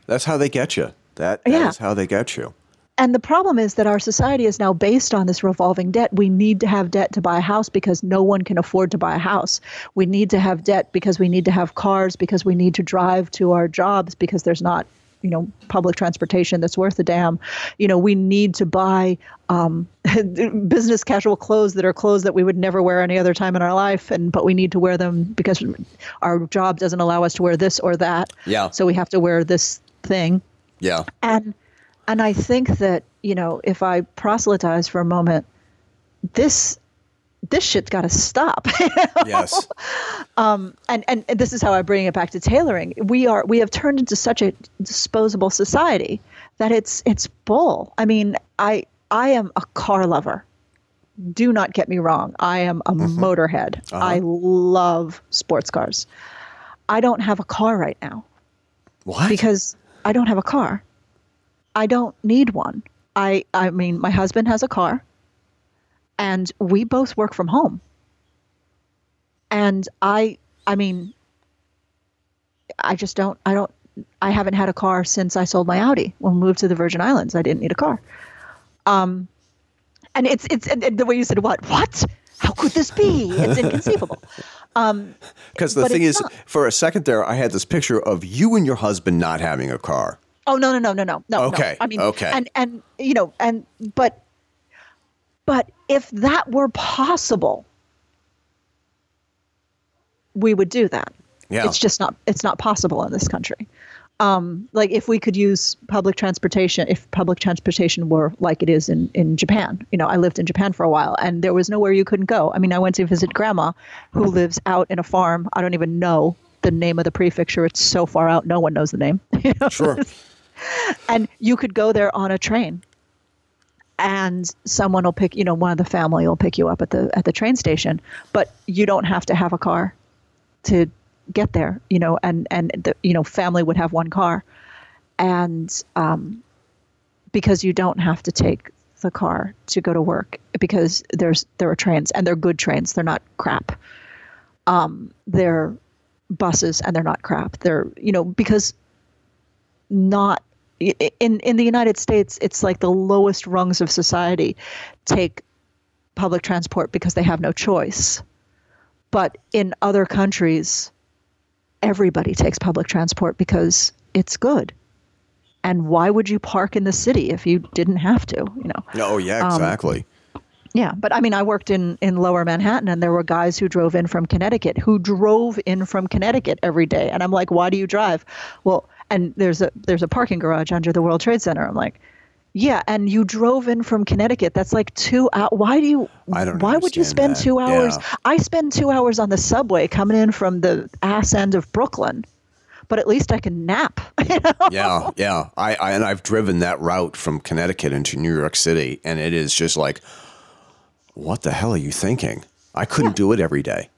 Speaker 2: That's how they get you. That, that is
Speaker 3: Yeah.
Speaker 2: how they get you.
Speaker 3: And the problem is that our society is now based on this revolving debt. We need to have debt to buy a house because no one can afford to buy a house. We need to have debt because we need to have cars because we need to drive to our jobs because there's not you know public transportation that's worth a damn. You know, we need to buy um, <laughs> business casual clothes that are clothes that we would never wear any other time in our life, and but we need to wear them because our job doesn't allow us to wear this or that.
Speaker 2: Yeah.
Speaker 3: So we have to wear this thing.
Speaker 2: Yeah.
Speaker 3: And and I think that you know if I proselytize for a moment, this this shit's got to stop. <laughs>
Speaker 2: Yes.
Speaker 3: Um, and, and and this is how I bring it back to tailoring. We are we have turned into such a disposable society that it's it's bull. I mean, I I am a car lover. Do not get me wrong. I am a mm-hmm. motorhead. Uh-huh. I love sports cars. I don't have a car right now
Speaker 2: What?
Speaker 3: because I don't have a car. I don't need one. I I mean, my husband has a car and we both work from home. And I I mean I just don't I don't I haven't had a car since I sold my Audi when we moved to the Virgin Islands. I didn't need a car. Um and it's it's and, and the way you said what? What? How could this be? It's inconceivable. <laughs>
Speaker 2: Because the thing is,
Speaker 3: not.
Speaker 2: for a second there, I had this picture of you and your husband not having a car.
Speaker 3: Oh no no no no no no.
Speaker 2: Okay,
Speaker 3: No. I mean
Speaker 2: okay.
Speaker 3: and and you know and but but if that were possible, we would do that.
Speaker 2: Yeah.
Speaker 3: It's just not it's not possible in this country. Um, like if we could use public transportation, if public transportation were like it is in, in Japan, you know, I lived in Japan for a while and there was nowhere you couldn't go. I mean, I went to visit grandma who lives out in a farm. I don't even know the name of the prefecture. It's so far out. No one knows the name. You <laughs> know?
Speaker 2: Sure.
Speaker 3: and you could go there on a train and someone will pick you know one of the family will pick you up at the at the train station but you don't have to have a car to get there you know and and the you know family would have one car. And um because you don't have to take the car to go to work because there's there are trains and they're good trains. They're not crap. Um they're buses and they're not crap. They're you know because not in in the United States it's like the lowest rungs of society take public transport because they have no choice but in other countries everybody takes public transport because it's good and why would you park in the city if you didn't have to you know
Speaker 2: Oh, yeah, um, exactly.
Speaker 3: yeah, but I mean, I worked in in Lower Manhattan, and there were guys who drove in from Connecticut who drove in from Connecticut every day, and I'm like, why do you drive? Well, and there's a there's a parking garage under the World Trade Center. I'm like, yeah, and you drove in from Connecticut. That's like two hours. Why do you?
Speaker 2: I don't
Speaker 3: Why would you spend
Speaker 2: that.
Speaker 3: two hours?
Speaker 2: Yeah.
Speaker 3: I spend two hours on the subway coming in from the ass end of Brooklyn, but at least I can nap. <laughs> you know?
Speaker 2: yeah, yeah. I, I and I've driven that route from Connecticut into New York City, and it is just like, what the hell are you thinking? I couldn't do it every day.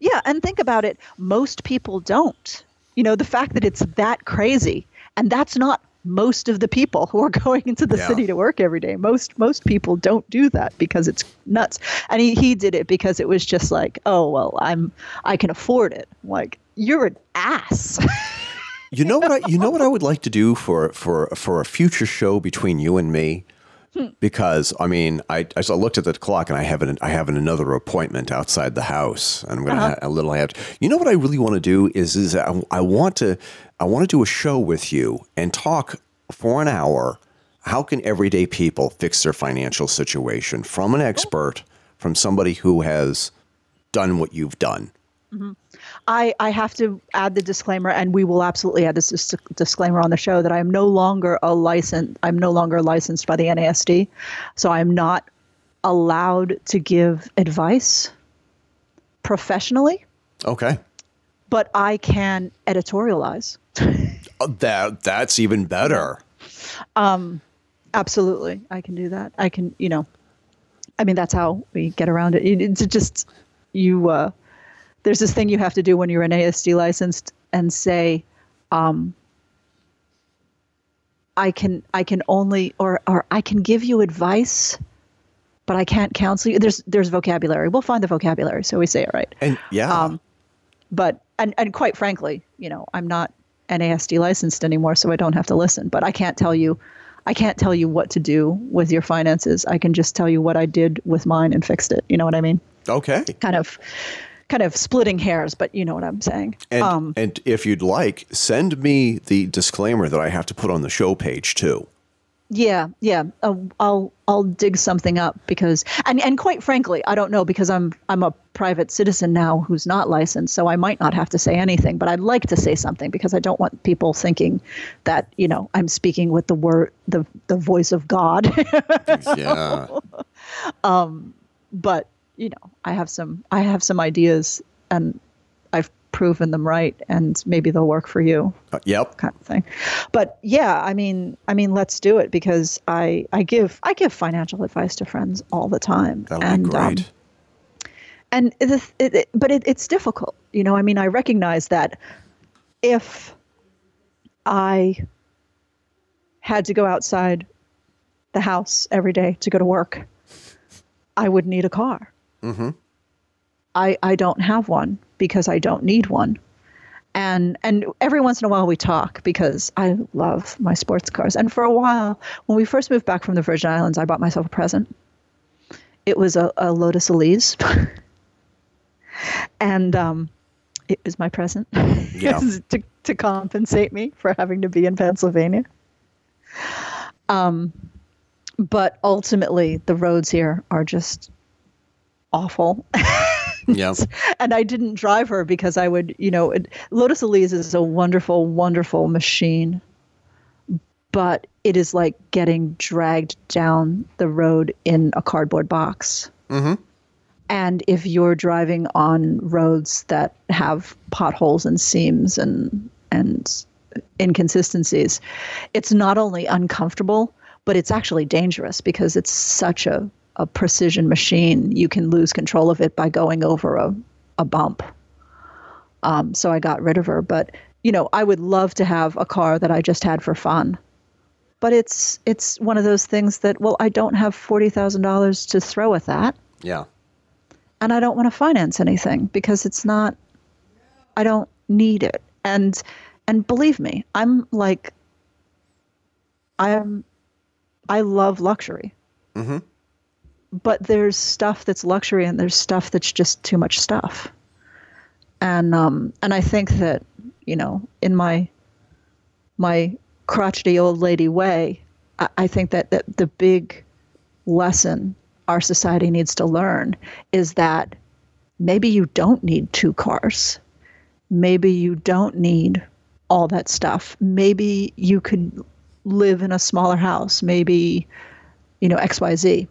Speaker 3: Yeah, and think about it. Most people don't. You know, the fact that it's that crazy, and that's not most of the people who are <laughs> going into the
Speaker 2: Yeah.
Speaker 3: city to work every day. Most most people don't do that because it's nuts. And he, he did it because it was just like, oh well, I'm I can afford it. Like you're an ass.
Speaker 2: You know what? I, you know what I would like to do for for for a future show between you and me, because I mean, I I looked at the clock and I have an I have an, another appointment outside the house, and I'm gonna
Speaker 3: Uh-huh.
Speaker 2: ha- a little have. To, You know what I really want to do is is I, I want to I want to do a show with you and talk for an hour. How can everyday people fix their financial situation from an expert, from somebody who has done what you've done?
Speaker 3: I, I have to add the disclaimer, and we will absolutely add this dis- disclaimer on the show that I am no longer a license. I'm no longer licensed by the NASD, so I'm not allowed to give advice professionally,
Speaker 2: Okay,
Speaker 3: but I can editorialize.
Speaker 2: Uh, that that's even better.
Speaker 3: Um, Absolutely, I can do that. I can, you know, I mean, that's how we get around it. It- It's just you. Uh, there's this thing you have to do when you're an ASD licensed and say, um, I can, I can only, or or I can give you advice, but I can't counsel you. There's there's vocabulary. We'll find the vocabulary, so we say it right.
Speaker 2: And yeah,
Speaker 3: Um, but and and quite frankly, you know, I'm not NASD licensed anymore, so I don't have to listen. But I can't tell you, I can't tell you what to do with your finances. I can just tell you what I did with mine and fixed it. You know what I mean?
Speaker 2: okay.
Speaker 3: Kind of, kind of splitting hairs, but you know what I'm saying.
Speaker 2: And,
Speaker 3: um,
Speaker 2: and if you'd like, send me the disclaimer that I have to put on the show page too.
Speaker 3: Yeah, yeah. Uh, I'll I'll dig something up because and and quite frankly, I don't know because I'm I'm a private citizen now who's not licensed, so I might not have to say anything, but I'd like to say something because I don't want people thinking that, you know, I'm speaking with the word the the voice of God. <laughs>
Speaker 2: Yeah.
Speaker 3: um but, you know, I have some I have some ideas and I've proven them right and maybe they'll work for you.
Speaker 2: Uh, yep.
Speaker 3: kind of thing. But yeah, I mean, I mean, let's do it because I I give I give financial advice to friends all the time.
Speaker 2: That would
Speaker 3: and,
Speaker 2: be great.
Speaker 3: Um, and the, it, it, but it, it's difficult, you know. I mean, I recognize that if I had to go outside the house every day to go to work, I would need a car.
Speaker 2: Mm-hmm.
Speaker 3: I, I don't have one because I don't need one. And and every once in a while we talk because I love my sports cars. And for a while, when we first moved back from the Virgin Islands, I bought myself a present. It was a, a Lotus Elise. <laughs> and um, it was my present <laughs>
Speaker 2: Yeah.
Speaker 3: to, to compensate me for having to be in Pennsylvania. Um, but ultimately, the roads here are just awful. <laughs>
Speaker 2: Yeah.
Speaker 3: and I didn't drive her because I would, you know, it, Lotus Elise is a wonderful, wonderful machine, but it is like getting dragged down the road in a cardboard box.
Speaker 2: Mm-hmm.
Speaker 3: And if you're driving on roads that have potholes and seams and and inconsistencies, it's not only uncomfortable, but it's actually dangerous because it's such a, a precision machine. You can lose control of it by going over a, a bump. Um, so I got rid of her. But you know, I would love to have a car that I just had for fun. But it's it's one of those things that well, I don't have forty thousand dollars to throw at that
Speaker 2: Yeah.
Speaker 3: and I don't want to finance anything because it's not I don't need it. And and believe me, I'm like I'm I love luxury.
Speaker 2: Mhm.
Speaker 3: But there's stuff that's luxury and there's stuff that's just too much stuff. And um and I think that, you know, in my my crotchety old lady way, I, I think that, that the big lesson our society needs to learn is that maybe you don't need two cars. Maybe you don't need all that stuff. Maybe you could live in a smaller house, maybe, you know, XYZ,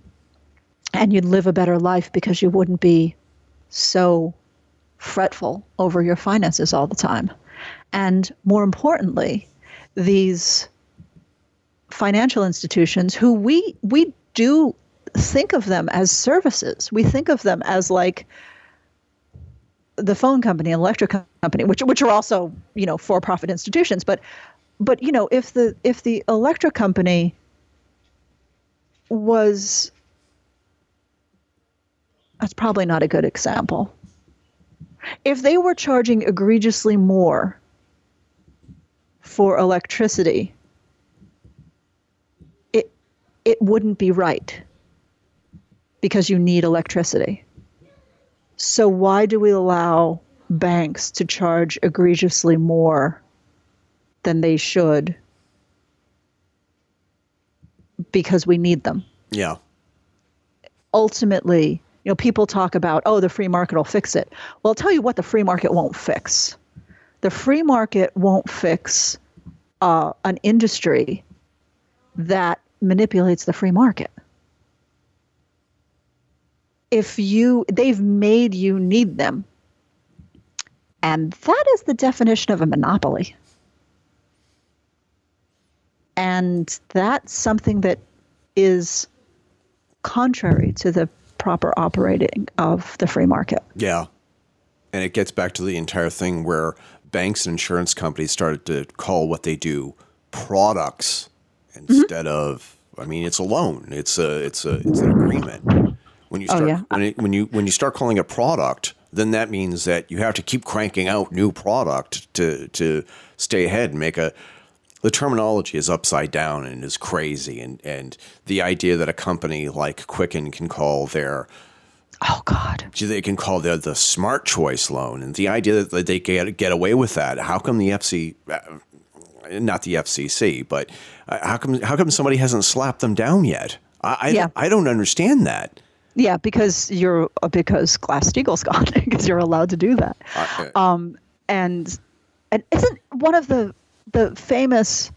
Speaker 3: and you'd live a better life because you wouldn't be so fretful over your finances all the time. And more importantly, these financial institutions who we we do think of them as services. We think of them as like the phone company, electric company, which which are also you know for profit institutions. But but you know if the if the electric company was that's probably not a good example. If they were charging egregiously more for electricity, it it wouldn't be right because you need electricity. So why do we allow banks to charge egregiously more than they should because we need them?
Speaker 2: Yeah.
Speaker 3: ultimately, you know, people talk about, oh, the free market will fix it. Well, I'll tell you what the free market won't fix. The free market won't fix uh, an industry that manipulates the free market. If you, they've made you need them. And that is the definition of a monopoly. And that's something that is contrary to the proper operating of the free market.
Speaker 2: Yeah. And it gets back to the entire thing where banks and insurance companies started to call what they do products mm-hmm. instead of I mean it's a loan. It's a it's a it's an agreement. When you
Speaker 3: Oh,
Speaker 2: start
Speaker 3: yeah.
Speaker 2: when, it, when you when you start calling a product, then that means that you have to keep cranking out new product to to stay ahead and make a the terminology is upside down and is crazy and and the idea that a company like Quicken can call their
Speaker 3: Oh God.
Speaker 2: They can call that the smart choice loan, and the idea that they get get away with that. How come the FC, uh, not the FCC, but uh, how come how come somebody hasn't slapped them down yet? I I,
Speaker 3: Yeah.
Speaker 2: I don't understand that.
Speaker 3: Yeah, because you're because Glass Steagall's <laughs> gone because you're allowed to do that.
Speaker 2: I-
Speaker 3: Um, and and isn't one of the the famous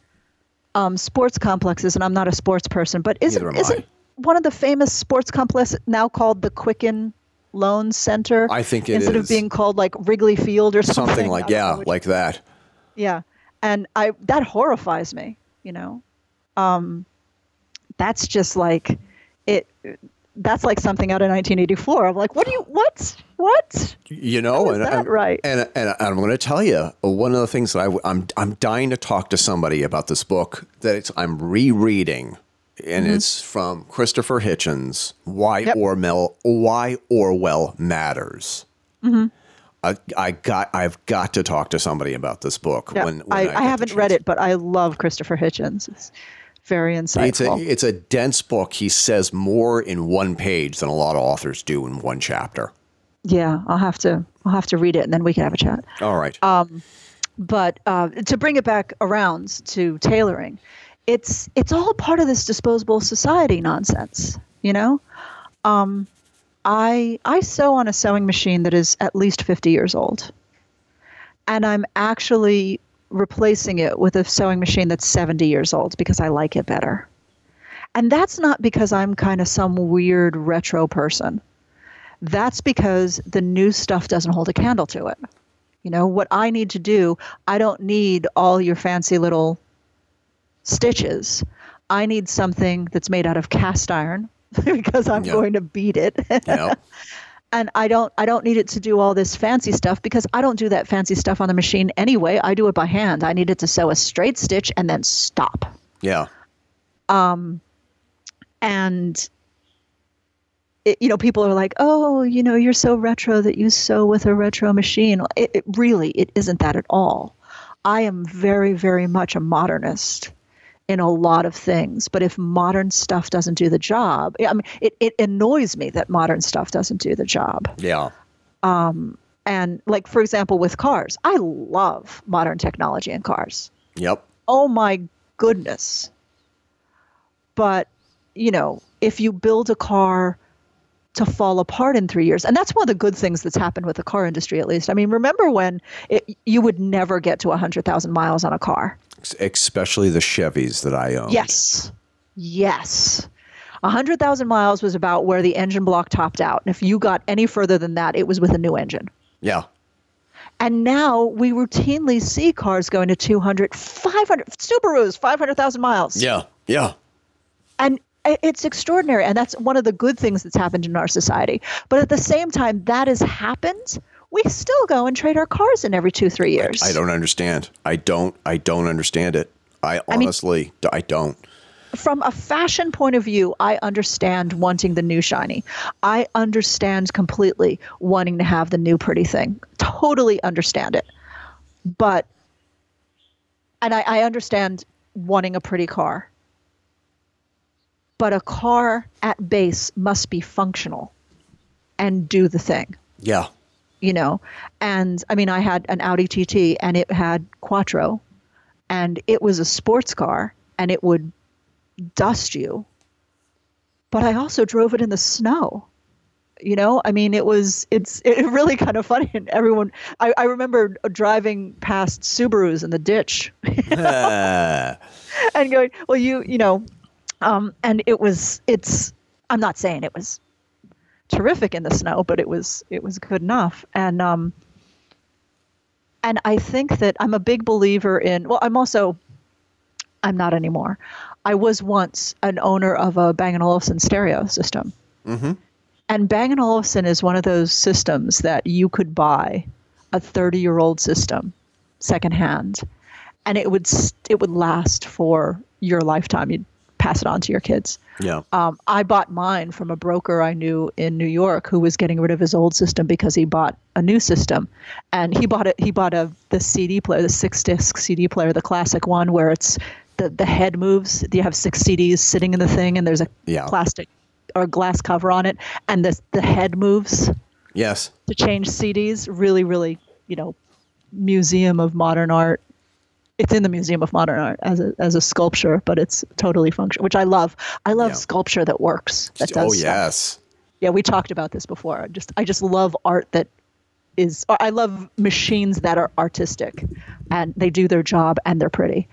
Speaker 3: um, sports complexes? And I'm not a sports person, but isn't
Speaker 2: Neither am I.
Speaker 3: isn't one of the famous sports complexes now called the Quicken Loan Center?
Speaker 2: I think it
Speaker 3: instead
Speaker 2: is.
Speaker 3: of being called like Wrigley Field or something.
Speaker 2: Something like
Speaker 3: know
Speaker 2: yeah, like that.
Speaker 3: yeah, and I that horrifies me. You know, um, that's just like it. That's like something out of 1984. I'm like, what do you what what?
Speaker 2: You know,
Speaker 3: How
Speaker 2: and,
Speaker 3: that
Speaker 2: and-
Speaker 3: right?
Speaker 2: and and I'm going to tell you one of the things that I, w- I'm I'm dying to talk to somebody about this book that it's, I'm rereading, and it's from Christopher Hitchens. Why
Speaker 3: Mm-hmm. Yep.
Speaker 2: Orwell Why Orwell Matters.
Speaker 3: Mm-hmm.
Speaker 2: I, I got I've got to talk to somebody about this book.
Speaker 3: Yeah,
Speaker 2: when, when
Speaker 3: I,
Speaker 2: get
Speaker 3: I haven't read it, but I love Christopher Hitchens. It's very
Speaker 2: It's a
Speaker 3: insightful.
Speaker 2: it's a dense book. He says more in one page than a lot of authors do in one chapter.
Speaker 3: Yeah, I'll have to I'll have to read it and then we can have a chat.
Speaker 2: All right.
Speaker 3: Um, But uh, to bring it back around to tailoring, it's it's all part of this disposable society nonsense. You know, um, I I sew on a sewing machine that is at least fifty years old, and I'm actually replacing it with a sewing machine that's seventy years old because I like it better. And that's not because I'm kind of some weird retro person. That's because the new stuff doesn't hold a candle to it. You know, what I need to do, I don't need all your fancy little stitches. I need something that's made out of cast iron <laughs> because I'm
Speaker 2: Yeah.
Speaker 3: going to beat it.
Speaker 2: yeah. <laughs>
Speaker 3: and I don't I don't need it to do all this fancy stuff because I don't do that fancy stuff on the machine anyway. I do it by hand. I need it to sew a straight stitch and then stop.
Speaker 2: Yeah.
Speaker 3: Um and it, you know people are like oh you know you're so retro that you sew with a retro machine it, it really it isn't that at all i am very very much a modernist in a lot of things but if modern stuff doesn't do the job i mean it, it annoys me that modern stuff doesn't do the job
Speaker 2: Yeah.
Speaker 3: Um, and like for example with cars i love modern technology in cars
Speaker 2: Yep.
Speaker 3: oh my goodness. But, you know, if you build a car to fall apart in three years, and that's one of the good things that's happened with the car industry, at least. I mean, remember when it, you would never get to 100,000 miles on a car?
Speaker 2: Especially the Chevys that I own.
Speaker 3: Yes. Yes. 100,000 miles was about where the engine block topped out. And if you got any further than that, it was with a new engine.
Speaker 2: Yeah.
Speaker 3: And now we routinely see cars going to 200, 500, Subarus, 500,000 miles.
Speaker 2: Yeah. Yeah.
Speaker 3: and it's extraordinary and that's one of the good things that's happened in our society but at the same time that has happened we still go and trade our cars in every two three years
Speaker 2: I don't understand. I don't. I don't understand it. I
Speaker 3: mean-
Speaker 2: honestly, I don't.
Speaker 3: from a fashion point of view i understand wanting the new shiny i understand completely wanting to have the new pretty thing totally understand it but and i, I understand wanting a pretty car but a car at base must be functional and do the thing.
Speaker 2: Yeah.
Speaker 3: you know? And i mean i had an audi tt and it had quattro and it was a sports car and it would dust you but i also drove it in the snow. You know? I mean it was it's <laughs> it really kind of funny and everyone i, I remember driving past subarus in the ditch.
Speaker 2: Uh, <laughs> <laughs>
Speaker 3: and going, well, you, you know, um, and it was, it's, I'm not saying it was terrific in the snow, but it was, it was good enough. And, um, and I think that I'm a big believer in, well, I'm also, I'm not anymore. I was once an owner of a Bang & Olufsen stereo system. And Bang & Olufsen is one of those systems that you could buy a 30 year old system secondhand and it would it would last for your lifetime. You'd pass it on to your kids.
Speaker 2: yeah.
Speaker 3: Um, I bought mine from a broker I knew in New York who was getting rid of his old system because he bought a new system, and he bought it. He bought a the CD player, the six disc CD player, the classic one where it's the the head moves. You have six CDs sitting in the thing, and there's a
Speaker 2: Yeah.
Speaker 3: plastic or glass cover on it, and the the head moves
Speaker 2: Yes.
Speaker 3: to change CDs. Really, really, you know, Museum of Modern Art. It's in the Museum of Modern Art as a as a sculpture, but it's totally functional, which I love. I love
Speaker 2: Yeah.
Speaker 3: sculpture that works. That does
Speaker 2: Oh
Speaker 3: stuff.
Speaker 2: yes.
Speaker 3: Yeah, we talked about this before. I Just I just love art that is or I love machines that are artistic and they do their job and they're pretty.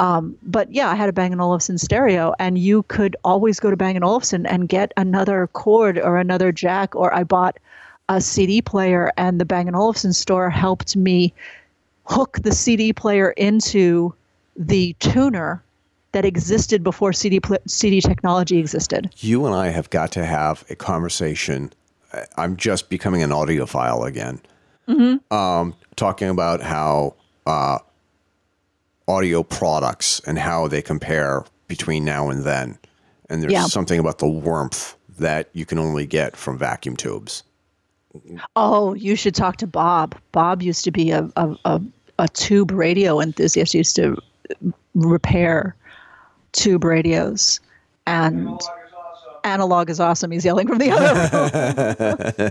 Speaker 3: Um, but yeah, I had a Bang & Olufsen stereo and you could always go to Bang & Olufsen and get another cord or another jack or I bought a CD player and the Bang & Olufsen store helped me hook the CD player into the tuner that existed before CD CD technology existed.
Speaker 2: You and I have got to have a conversation. I'm just becoming an audiophile again. Um, talking about how uh, audio products and how they compare between now and then. And there's
Speaker 3: Yeah.
Speaker 2: something about the warmth that you can only get from vacuum tubes.
Speaker 3: Oh, you should talk to Bob. Bob used to be a a, a, a tube radio enthusiast. Used to repair tube radios, and analog is awesome. He's yelling from the other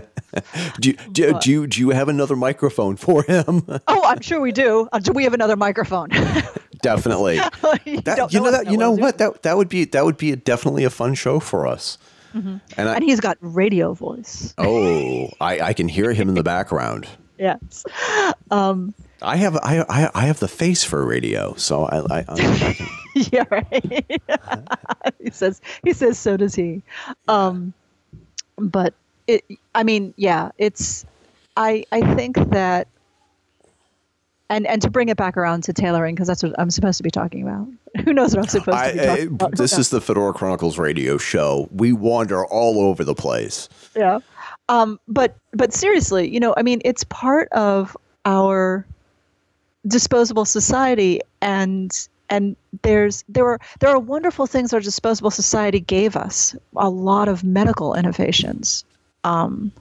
Speaker 3: <laughs> room.
Speaker 2: Do you, do, do you do you have another microphone for him? <laughs>
Speaker 3: oh, I'm sure we do. Uh, do we have another microphone? <laughs>
Speaker 2: definitely.
Speaker 3: You
Speaker 2: That, you know
Speaker 3: us
Speaker 2: that you know what that that would be that would be a, definitely a fun show for us. And I,
Speaker 3: And he's got radio voice.
Speaker 2: oh, I, I can hear him in the background.
Speaker 3: Yes.
Speaker 2: I have I, I I have the face for radio, so I, I, I <laughs>
Speaker 3: yeah, right. <laughs> he says he says so does he. Um, but it, I mean, yeah, it's. I I think that. And and to bring it back around to tailoring because that's what I'm supposed to be talking about. <laughs> Who knows what I'm supposed
Speaker 2: I,
Speaker 3: to be talking about?
Speaker 2: this is the Fedora Chronicles radio show. We wander all over the place.
Speaker 3: yeah. Um, but but seriously, you know, I mean, it's part of our disposable society, and and there's there are there are wonderful things our disposable society gave us. A lot of medical innovations um,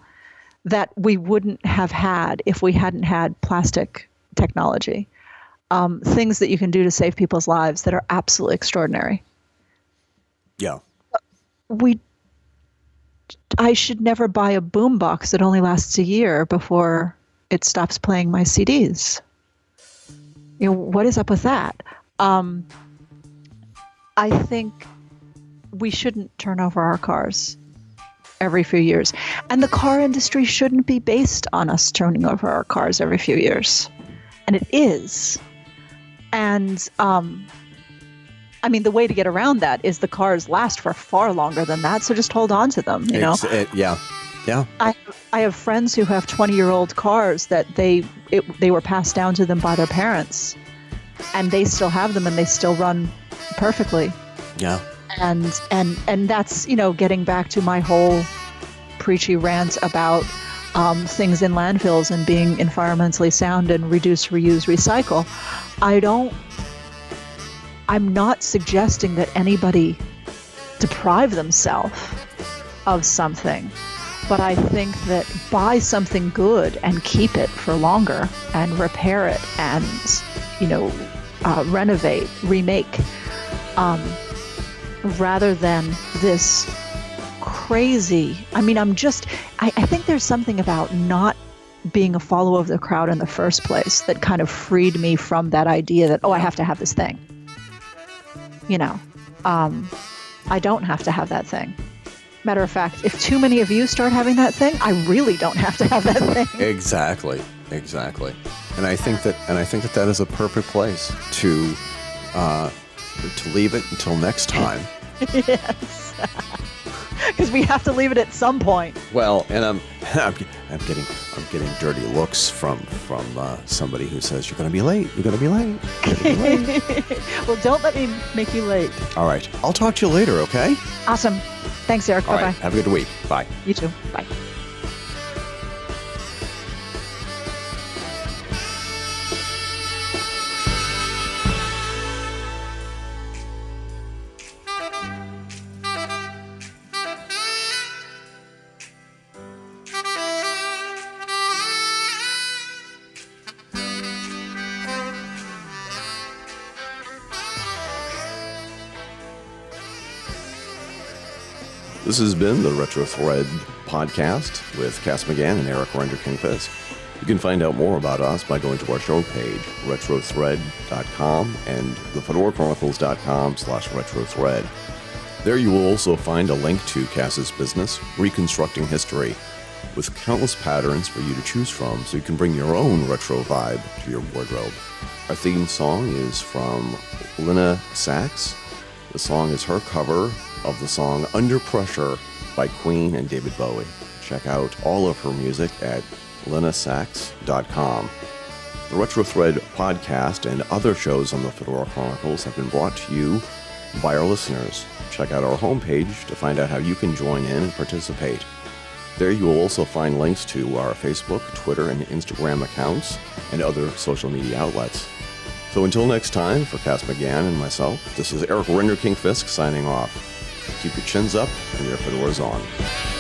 Speaker 3: that we wouldn't have had if we hadn't had plastic technology. Um, things that you can do to save people's lives that are absolutely extraordinary
Speaker 2: Yeah.
Speaker 3: we I should never buy a boombox that only lasts a year before it stops playing my CDs. You know, what is up with that? Um, I think we shouldn't turn over our cars every few years. And the car industry shouldn't be based on us turning over our cars every few years. And it is. And um, I mean, the way to get around that is the cars last for far longer than that. So just hold on to them. You know,
Speaker 2: it- yeah. Yeah.
Speaker 3: I I have friends who have 20 year old cars that they it, they were passed down to them by their parents, and they still have them and they still run perfectly.
Speaker 2: Yeah.
Speaker 3: And and and that's you know getting back to my whole preachy rant about um, things in landfills and being environmentally sound and reduce, reuse, recycle. I don't. I'm not suggesting that anybody deprive themselves of something, but I think that buy something good and keep it for longer and repair it and you know uh, renovate, remake, um, rather than this crazy. I mean, I'm just. I, I think there's something about not being a follower of the crowd in the first place that kind of freed me from that idea that oh, I have to have this thing. You know, um, I don't have to have that thing. Matter of fact, if too many of you start having that thing, I really don't have to have that thing. <laughs>
Speaker 2: Exactly. Exactly. And I think that and I think that that is a perfect place to uh, to leave it until next time. <laughs>
Speaker 3: yes. <laughs> Because we have to leave it at some point.
Speaker 2: Well, and I'm, I'm, I'm getting, I'm getting dirty looks from from uh, somebody who says you're going to be late. You're going to be late. You're gonna be late."
Speaker 3: Well, don't let me make you late.
Speaker 2: All right, I'll talk to you later. Okay.
Speaker 3: Awesome. Thanks, Eric.
Speaker 2: All
Speaker 3: Bye bye.
Speaker 2: right. Have a good week. Bye.
Speaker 3: You too. Bye.
Speaker 2: This has been the Retro Thread podcast with Cass McGann and Eric Renderking Fisk. You can find out more about us by going to our show page, retrothread.com and thefedorachronicles.com slash retrothread. There you will also find a link to Cass's business, Reconstructing History, with countless patterns for you to choose from so you can bring your own retro vibe to your wardrobe. Our theme song is from Lina Sax. The song is her cover of the song Under Pressure by Queen and David Bowie. Check out all of her music at linasax.com. The Retro Thread podcast and other shows on the Fedora Chronicles have been brought to you by our listeners. Check out our homepage to find out how you can join in and participate. There you will also find links to our Facebook, Twitter, and Instagram accounts and other social media outlets. So until next time, for Cass McGann and myself, this is Eric Renderking Fisk signing off. Keep your chins up and your fedoras on.